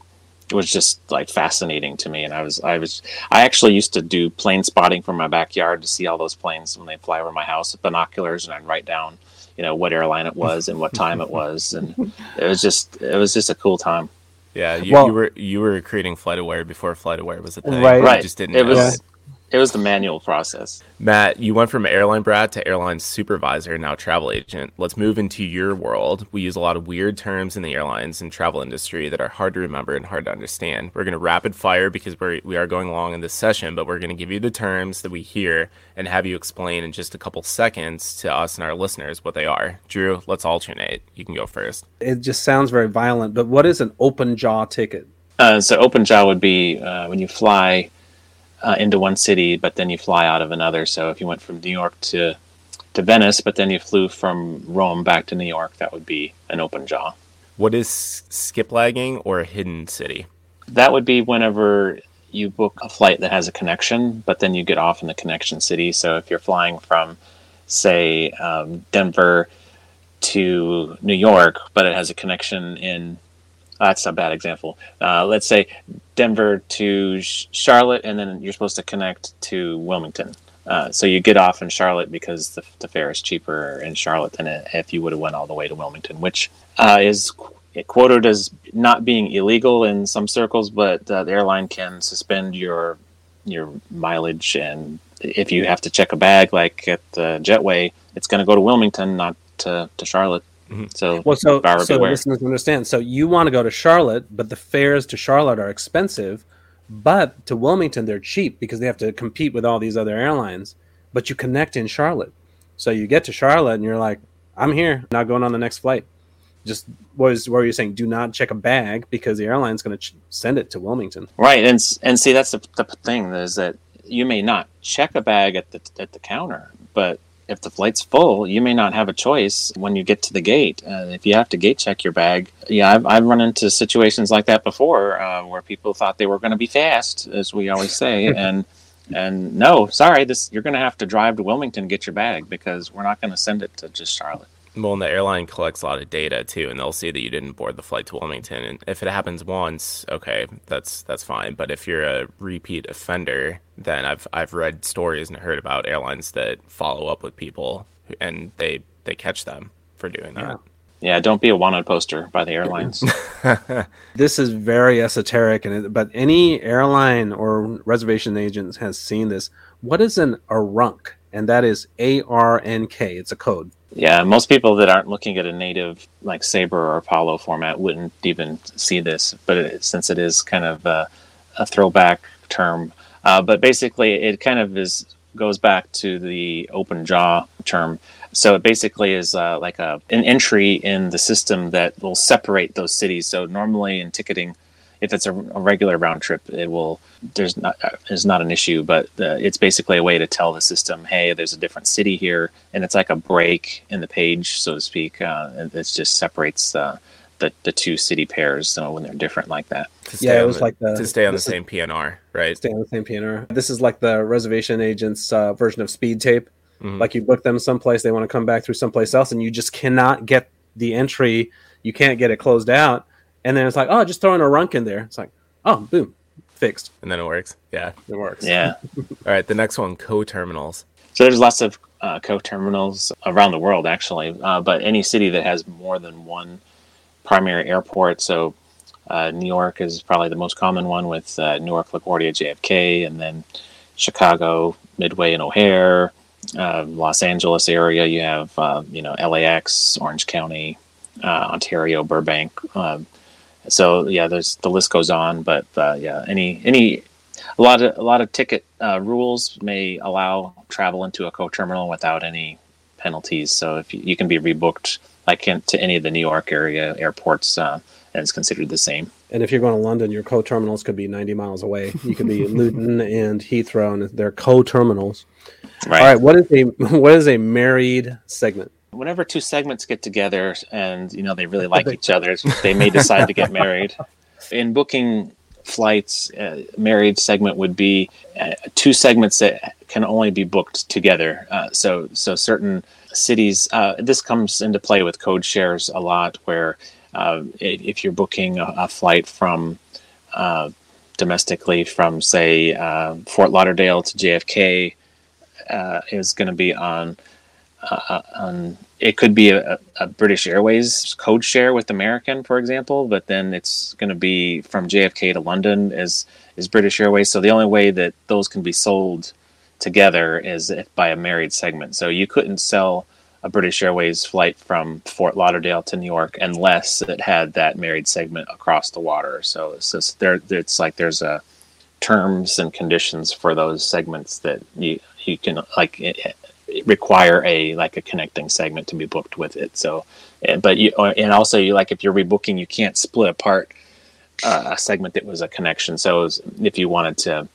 was just like fascinating to me. And I was, I was, I actually used to do plane spotting from my backyard to see all those planes when they fly over my house with binoculars, and I'd write down, you know, what airline it was and what time it was, and it was just, it was just a cool time. Yeah, you, Well- you were you were creating FlightAware before FlightAware was a thing. Right. You Right. just didn't It know was, it. It was the manual process. Matt, you went from airline brat to airline supervisor, now travel agent. Let's move into your world. We use a lot of weird terms in the airlines and travel industry that are hard to remember and hard to understand. We're going to rapid fire because we're, we are going along in this session, but we're going to give you the terms that we hear and have you explain in just a couple seconds to us and our listeners what they are. Drew, let's alternate. You can go first. It just sounds very violent, but what is an open jaw ticket? Uh, so open jaw would be uh, when you fly uh, into one city, but then you fly out of another. So if you went from New York to to Venice, but then you flew from Rome back to New York, that would be an open jaw. What is skip lagging or a hidden city? That would be whenever you book a flight that has a connection, but then you get off in the connection city. So if you're flying from, say, um, Denver to New York, but it has a connection in, that's a bad example. Uh, let's say Denver to Charlotte, and then you're supposed to connect to Wilmington. Uh, so you get off in Charlotte because the, the fare is cheaper in Charlotte than if you would have went all the way to Wilmington, which uh, is quoted as not being illegal in some circles, but uh, the airline can suspend your your mileage, and if you have to check a bag, like at the Jetway, it's going to go to Wilmington, not to, to Charlotte. Mhm. So Well, so, so beware. listeners understand. So you want to go to Charlotte, but the fares to Charlotte are expensive, but to Wilmington they're cheap because they have to compete with all these other airlines. But you connect in Charlotte, so you get to Charlotte and you're like, "I'm here, not going on the next flight." Just what is what were you saying? Do not check a bag because the airline's going to ch- send it to Wilmington. Right, and and see that's the, the thing is that you may not check a bag at the at the counter, but if the flight's full, you may not have a choice when you get to the gate. Uh, if you have to gate check your bag, yeah, I've, I've run into situations like that before, uh, where people thought they were going to be fast, as we always say, and and no, sorry, this you're going to have to drive to Wilmington to get your bag because we're not going to send it to just Charlotte. Well, and the airline collects a lot of data too, and they'll see that you didn't board the flight to Wilmington. And if it happens once, okay, that's that's fine. But if you're a repeat offender, then I've I've read stories and heard about airlines that follow up with people and they they catch them for doing that. Yeah. Yeah, don't be a wanted poster by the airlines. This is very esoteric, and it, but any airline or reservation agent has seen this. What is an ARUNC? And that is A R N K. It's a code. Yeah, most people that aren't looking at a native like Sabre or Apollo format wouldn't even see this, but it, since it is kind of a, a throwback term, uh, but basically it kind of is goes back to the open jaw term. So it basically is uh, like a an entry in the system that will separate those cities. So normally in ticketing, if it's a, a regular round trip, it will there's not is not an issue, but uh, it's basically a way to tell the system, hey, there's a different city here, and it's like a break in the page, so to speak. Uh, and it just separates uh, the the two city pairs uh, when they're different like that. Yeah, it was the- like the- to stay on the this is- same PNR, right? Stay on the same PNR. This is like the reservation agent's uh, version of speed tape. Mhm. Like you book them someplace, they want to come back through someplace else, and you just cannot get the entry. You can't get it closed out, and then it's like, oh, just throw in a runk in there. It's like, oh, boom, fixed. and then it works. Yeah. It works. Yeah. All right. The next one, co-terminals. So there's lots of uh, co-terminals around the world, actually. Uh, but any city that has more than one primary airport, so uh, New York is probably the most common one with uh, Newark, LaGuardia, JFK, and then Chicago, Midway, and O'Hare. Uh, Los Angeles area, you have uh, you know LAX, Orange County, uh, Ontario, Burbank. Um, so yeah, there's the list goes on, but uh, yeah, any any a lot of a lot of ticket uh, rules may allow travel into a co-terminal without any penalties. So if you, you can be rebooked like into any of the New York area airports, uh, and it's considered the same. And if you're going to London, your co-terminals could be 90 miles away. You could be Luton and Heathrow, and they're co-terminals. Right. All right. What is a what is a married segment? Whenever two segments get together and you know they really like each other, they may decide to get married. In booking flights, uh, married segment would be uh, two segments that can only be booked together. Uh, so so certain cities, uh, this comes into play with code shares a lot, where uh, if you're booking a, a flight from uh, domestically from say Fort Lauderdale to JFK, is going to be on uh, on it could be a, a, British Airways code share with American, for example, but then it's going to be from JFK to London is is British Airways. So the only way that those can be sold together is by a married segment. So you couldn't sell a British Airways flight from Fort Lauderdale to New York unless it had that married segment across the water. So, so there, it's like there's a terms and conditions for those segments that you you can like require a like a connecting segment to be booked with it. So, but you and also you like if you're rebooking, you can't split apart uh, a segment that was a connection. So was, if you wanted to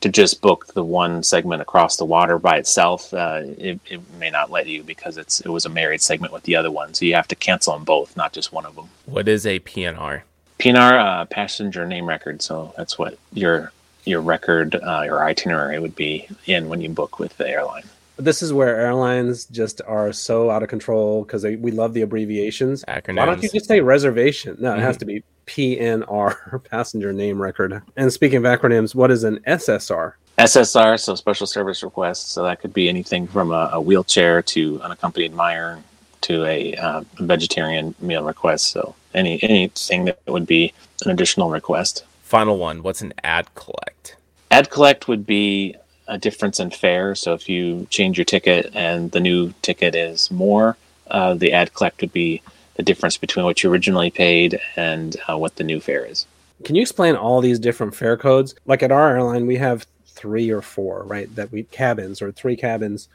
to just book the one segment across the water by itself, uh, it, it, may not let you because it's it was a married segment with the other one. So you have to cancel them both, not just one of them. What is a PNR? PNR, uh, passenger name record. So that's what your your record, uh, your itinerary would be in when you book with the airline. This is where airlines just are so out of control because we love the abbreviations. Acronyms. Why don't you just say reservation? No, mm-hmm. it has mm-hmm. to be PNR, passenger name record. And speaking of acronyms, what is an SSR? SSR, so special service request. So that could be anything from a, a wheelchair to unaccompanied minor to a uh, vegetarian meal request. So any anything that would be an additional request. Final one. What's an ad collect? Ad collect would be a difference in fare. So if you change your ticket and the new ticket is more, uh, the ad collect would be the difference between what you originally paid and uh, what the new fare is. Can you explain all these different fare codes? Like at our airline, we have three or four, right? That we cabins or three cabins,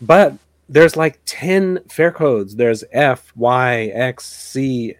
but there's like 10 fare codes. There's F, Y, X, C,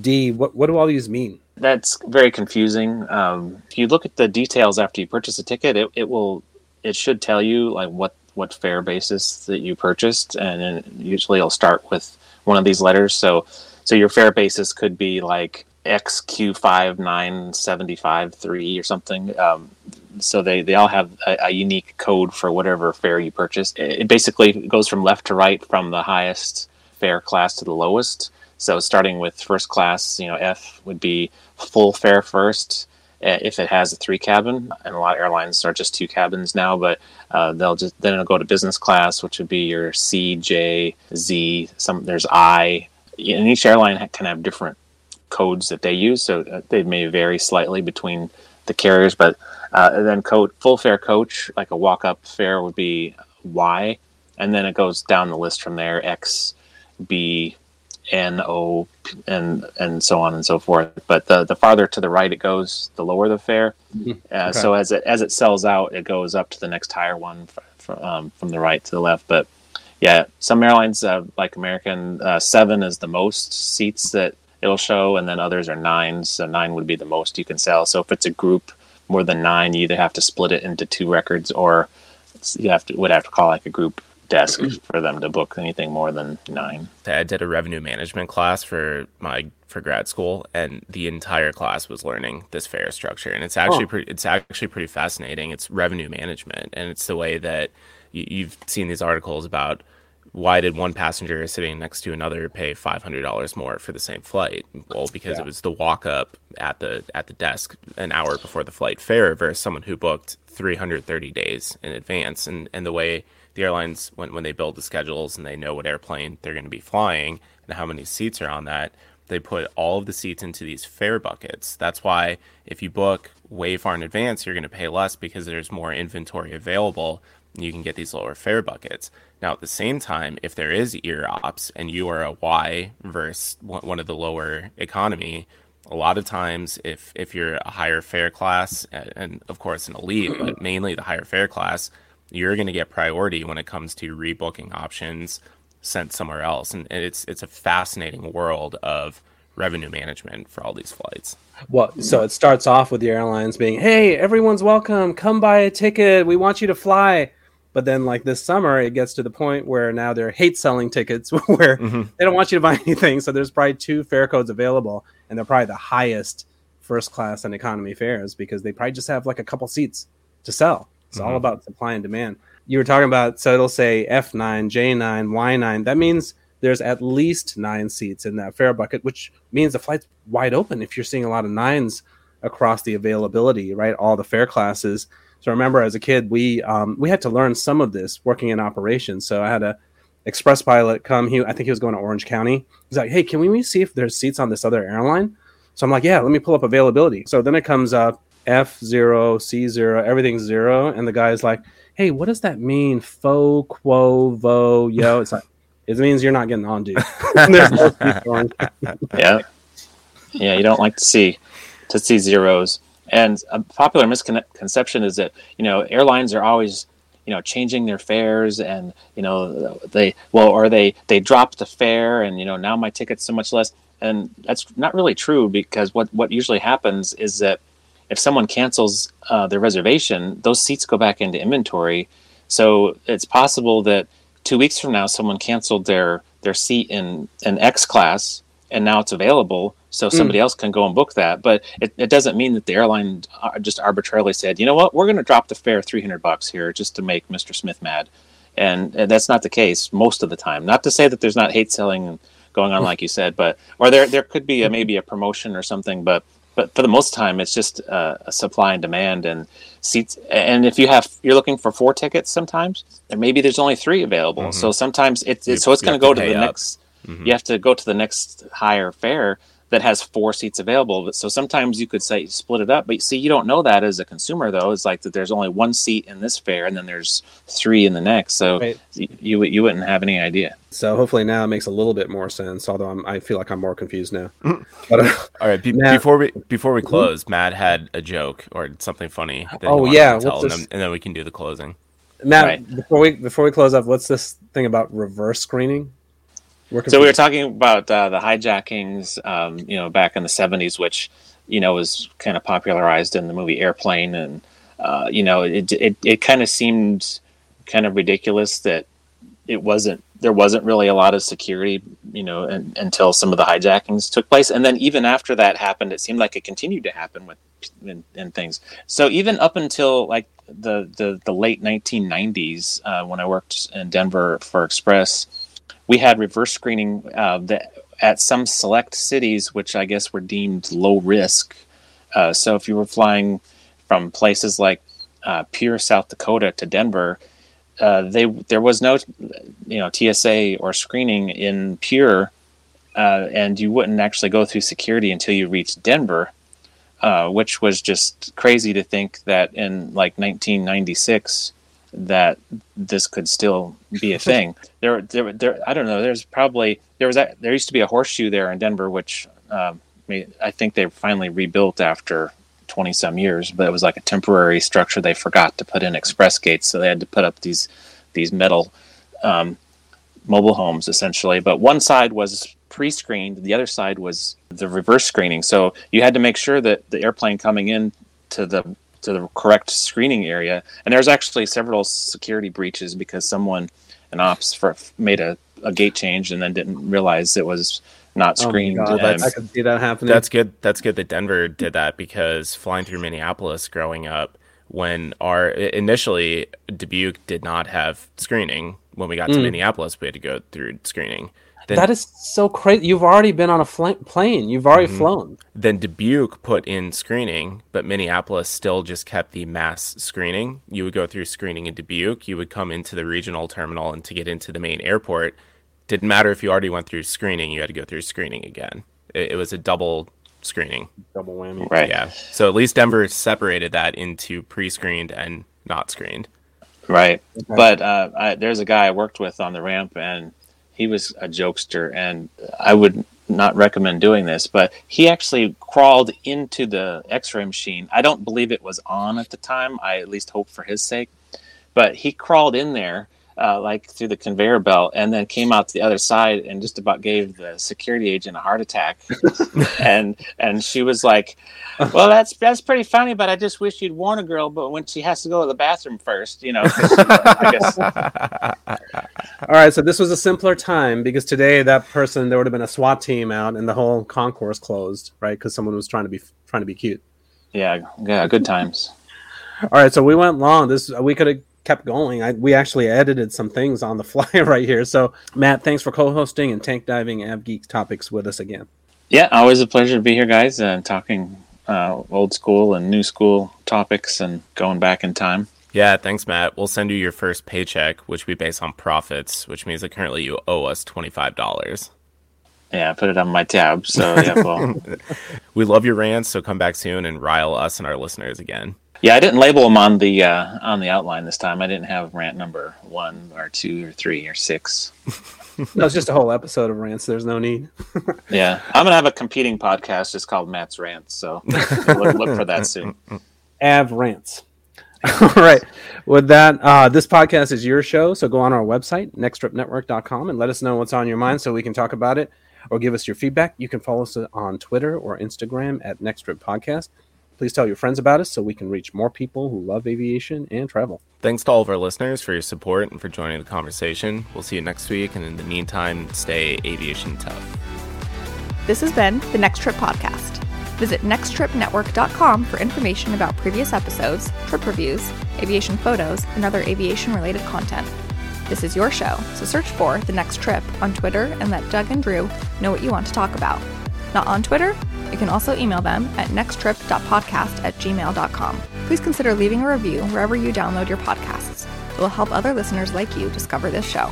D. What, what do all these mean? That's very confusing. Um, if you look at the details after you purchase a ticket, it, it will it should tell you like what what fare basis that you purchased, and usually it'll start with one of these letters. So so your fare basis could be like XQ five nine seventy five three or something. Um, so they, they all have a, a, unique code for whatever fare you purchased. It basically goes from left to right, from the highest fare class to the lowest. So starting with first class, you know, F would be full fare first. Uh, if it has a three cabin, and a lot of airlines are just two cabins now, but uh, they'll just then it'll go to business class, which would be your C, J, Z. Some there's I, and each airline can have different codes that they use, so uh, they may vary slightly between the carriers. But uh, then code full fare coach, like a walk up fare, would be Y, and then it goes down the list from there: X, B, N O and and so on and so forth. But the the farther to the right it goes, the lower the fare. Mm-hmm. Uh, okay. So as it as it sells out, it goes up to the next higher one from um, from the right to the left. But yeah, some airlines uh, like American uh, seven is the most seats that it'll show, and then others are nine. So nine would be the most you can sell. So if it's a group more than nine, you either have to split it into two records, or you have to would have to call like a group desk mm. for them to book anything more than nine. I did a revenue management class for my for grad school, and the entire class was learning this fare structure, and it's actually oh. pretty, it's actually pretty fascinating. It's revenue management, and it's the way that you, you've seen these articles about why did one passenger sitting next to another pay five hundred dollars more for the same flight? Well, because yeah. it was the walk up at the at the desk an hour before the flight fare versus someone who booked three hundred thirty days in advance, and and the way the airlines when when they build the schedules and they know what airplane they're going to be flying and how many seats are on that, they put all of the seats into these fare buckets. That's why if you book way far in advance, you're going to pay less because there's more inventory available. You can get these lower fare buckets. Now, at the same time, if there is IROPs and you are a Y versus one of the lower economy, a lot of times if if you're a higher fare class and of course an elite but mainly the higher fare class you're going to get priority when it comes to rebooking options sent somewhere else, and, it's it's a fascinating world of revenue management for all these flights. Well, so it starts off with the airlines being, "Hey, everyone's welcome. Come buy a ticket. We want you to fly." But then, like this summer, it gets to the point where now they're hate selling tickets, where Mm-hmm. they don't want you to buy anything. So there's probably two fare codes available, and they're probably the highest first class and economy fares because they probably just have like a couple seats to sell. It's all Mhm. about supply and demand. You were talking about, so it'll say F9, J9, Y9. That means there's at least nine seats in that fare bucket, which means the flight's wide open if you're seeing a lot of nines across the availability, right? All the fare classes. So remember, as a kid, we um, we had to learn some of this working in operations. So I had a express pilot come. He, I think he was going to Orange County. He's like, "Hey, can we see if there's seats on this other airline?" So I'm like, "Yeah, let me pull up availability." So then it comes up F zero, C zero, everything's zero, and the guy's like, "Hey, what does that mean? Fo, quo, vo, yo?" It's like it means you're not getting on, dude. There's no seats yeah yeah you don't like to see to see zeros and a popular misconception is that you know airlines are always you know changing their fares and you know they well or they they drop the fare and you know now my ticket's so much less and that's not really true because what what usually happens is that if someone cancels uh, their reservation those seats go back into inventory. So it's possible that two weeks from now someone canceled their their seat in an x class and now it's available so somebody else can go and book that. But it, it doesn't mean that the airline uh, just arbitrarily said you know what? We're going to drop the fare 300 bucks here just to make mr smith mad. And, and that's not the case most of the time. Not to say that there's not hate selling going on like you said but or there there could be a, maybe a promotion or something but but for the most time it's just uh, a supply and demand and seats. And if you have you're looking for four tickets sometimes and maybe there's only three available. So sometimes it's, You- it's so it's going to go to the up. next you have to go to the next higher fare that has four seats available. But so sometimes you could say split it up, but see, you don't know that as a consumer though. It's like that there's only one seat in this fare and then there's three in the next. So Right. you you wouldn't have any idea. So hopefully now it makes a little bit more sense. Although I'm, I feel like I'm more confused now. But uh, All right, be- Matt- before we before we close, Matt had a joke or something funny. That Oh, yeah, to tell, and then, and then we can do the closing. Matt, Right. before we before we close up, what's this thing about reverse screening? So we were talking about uh, the hijackings, um, you know, back in the '70s, which you know was kind of popularized in the movie Airplane, and uh, you know, it it, it kind of seemed kind of ridiculous that it wasn't there wasn't really a lot of security, you know, un until some of the hijackings took place, and then even after that happened, it seemed like it continued to happen with and, and things. So even up until like the the, the late 1990s, uh, when I worked in Denver for Express, we had reverse screening uh, that at some select cities, which I guess were deemed low risk. Uh, so if you were flying from places like uh, Pierre, South Dakota to Denver, uh, they there was no you know TSA or screening in Pierre, uh, and you wouldn't actually go through security until you reached Denver, uh, which was just crazy to think that in like 1996 that this could still be a thing. there, there, there. I don't know. There's probably there was a, there used to be a horseshoe there in Denver, which um, I think they finally rebuilt after 20 some years, but it was like a temporary structure they forgot to put in express gates, so they had to put up these these metal um, mobile homes essentially. But one side was pre-screened, the other side was the reverse screening. So you had to make sure that the airplane coming in to the to the correct screening area. And there's actually several security breaches because someone an ops for made a, a gate change and then didn't realize it was not Oh screened. God, and- that's- I can see that happening. That's good. That's good that Denver did that because flying through Minneapolis growing up, when our initially Dubuque did not have screening. When we got to Mm. Minneapolis, we had to go through screening. Then, that is so crazy. You've already been on a fl- plane. You've already Mm-hmm. flown. then Dubuque put in screening, but Minneapolis still just kept the mass screening. You would go through screening in Dubuque. You would come into the regional terminal, and to get into the main airport, didn't matter if you already went through screening. You had to go through screening again. It, it was a double screening. Double whammy. right. Yeah. So at least Denver separated that into pre-screened and not screened. Right. But uh, I, there's a guy I worked with on the ramp, and he was a jokester, and I would not recommend doing this, but he actually crawled into the X-ray machine. I don't believe it was on at the time. I at least hope for his sake, but he crawled in there uh, like through the conveyor belt, and then came out to the other side and just about gave the security agent a heart attack. and and she was like, "Well, that's that's pretty funny, but I just wish you'd warn a girl, but when she has to go to the bathroom first, you know." Guess. All right, so this was a simpler time because today that person there would have been a SWAT team out and the whole concourse closed, right? Because someone was trying to be trying to be cute. Yeah, yeah, good times. All right, so we went long. This we could have kept going. I, we actually edited some things on the fly right here. So, Matt, thanks for co-hosting and tank diving AvGeek topics with us again. Yeah, always a pleasure to be here, guys, and talking uh, old school and new school topics and going back in time. Yeah, thanks, Matt. We'll send you your first paycheck, which we base on profits, which means that currently you owe us twenty five dollars. Yeah, I put it on my tab. So yeah, well, we love your rants. So come back soon and rile us and our listeners again. Yeah, I didn't label them on the uh, on the outline this time. I didn't have rant number one or two or three or six. no, it's just a whole episode of rants. There's no need. yeah, I'm gonna have a competing podcast just called Matt's Rants. So look, look for that soon. Av Rants. All right. With that, uh, this podcast is your show. So go on our website, nexttripnetwork.com, and let us know what's on your mind so we can talk about it or give us your feedback. You can follow us on Twitter or Instagram at Next Trip Podcast. Please tell your friends about us so we can reach more people who love aviation and travel. Thanks to all of our listeners for your support and for joining the conversation. We'll see you next week, and in the meantime, stay aviation tough. This has been the Next Trip Podcast. Visit nexttripnetwork.com for information about previous episodes, trip reviews, aviation photos, and other aviation related content. This is your show, so search for The Next Trip on Twitter and let Doug and Drew know what you want to talk about. Not on Twitter? You can also email them at nexttrip.podcast at gmail.com. Please consider leaving a review wherever you download your podcasts. It will help other listeners like you discover this show.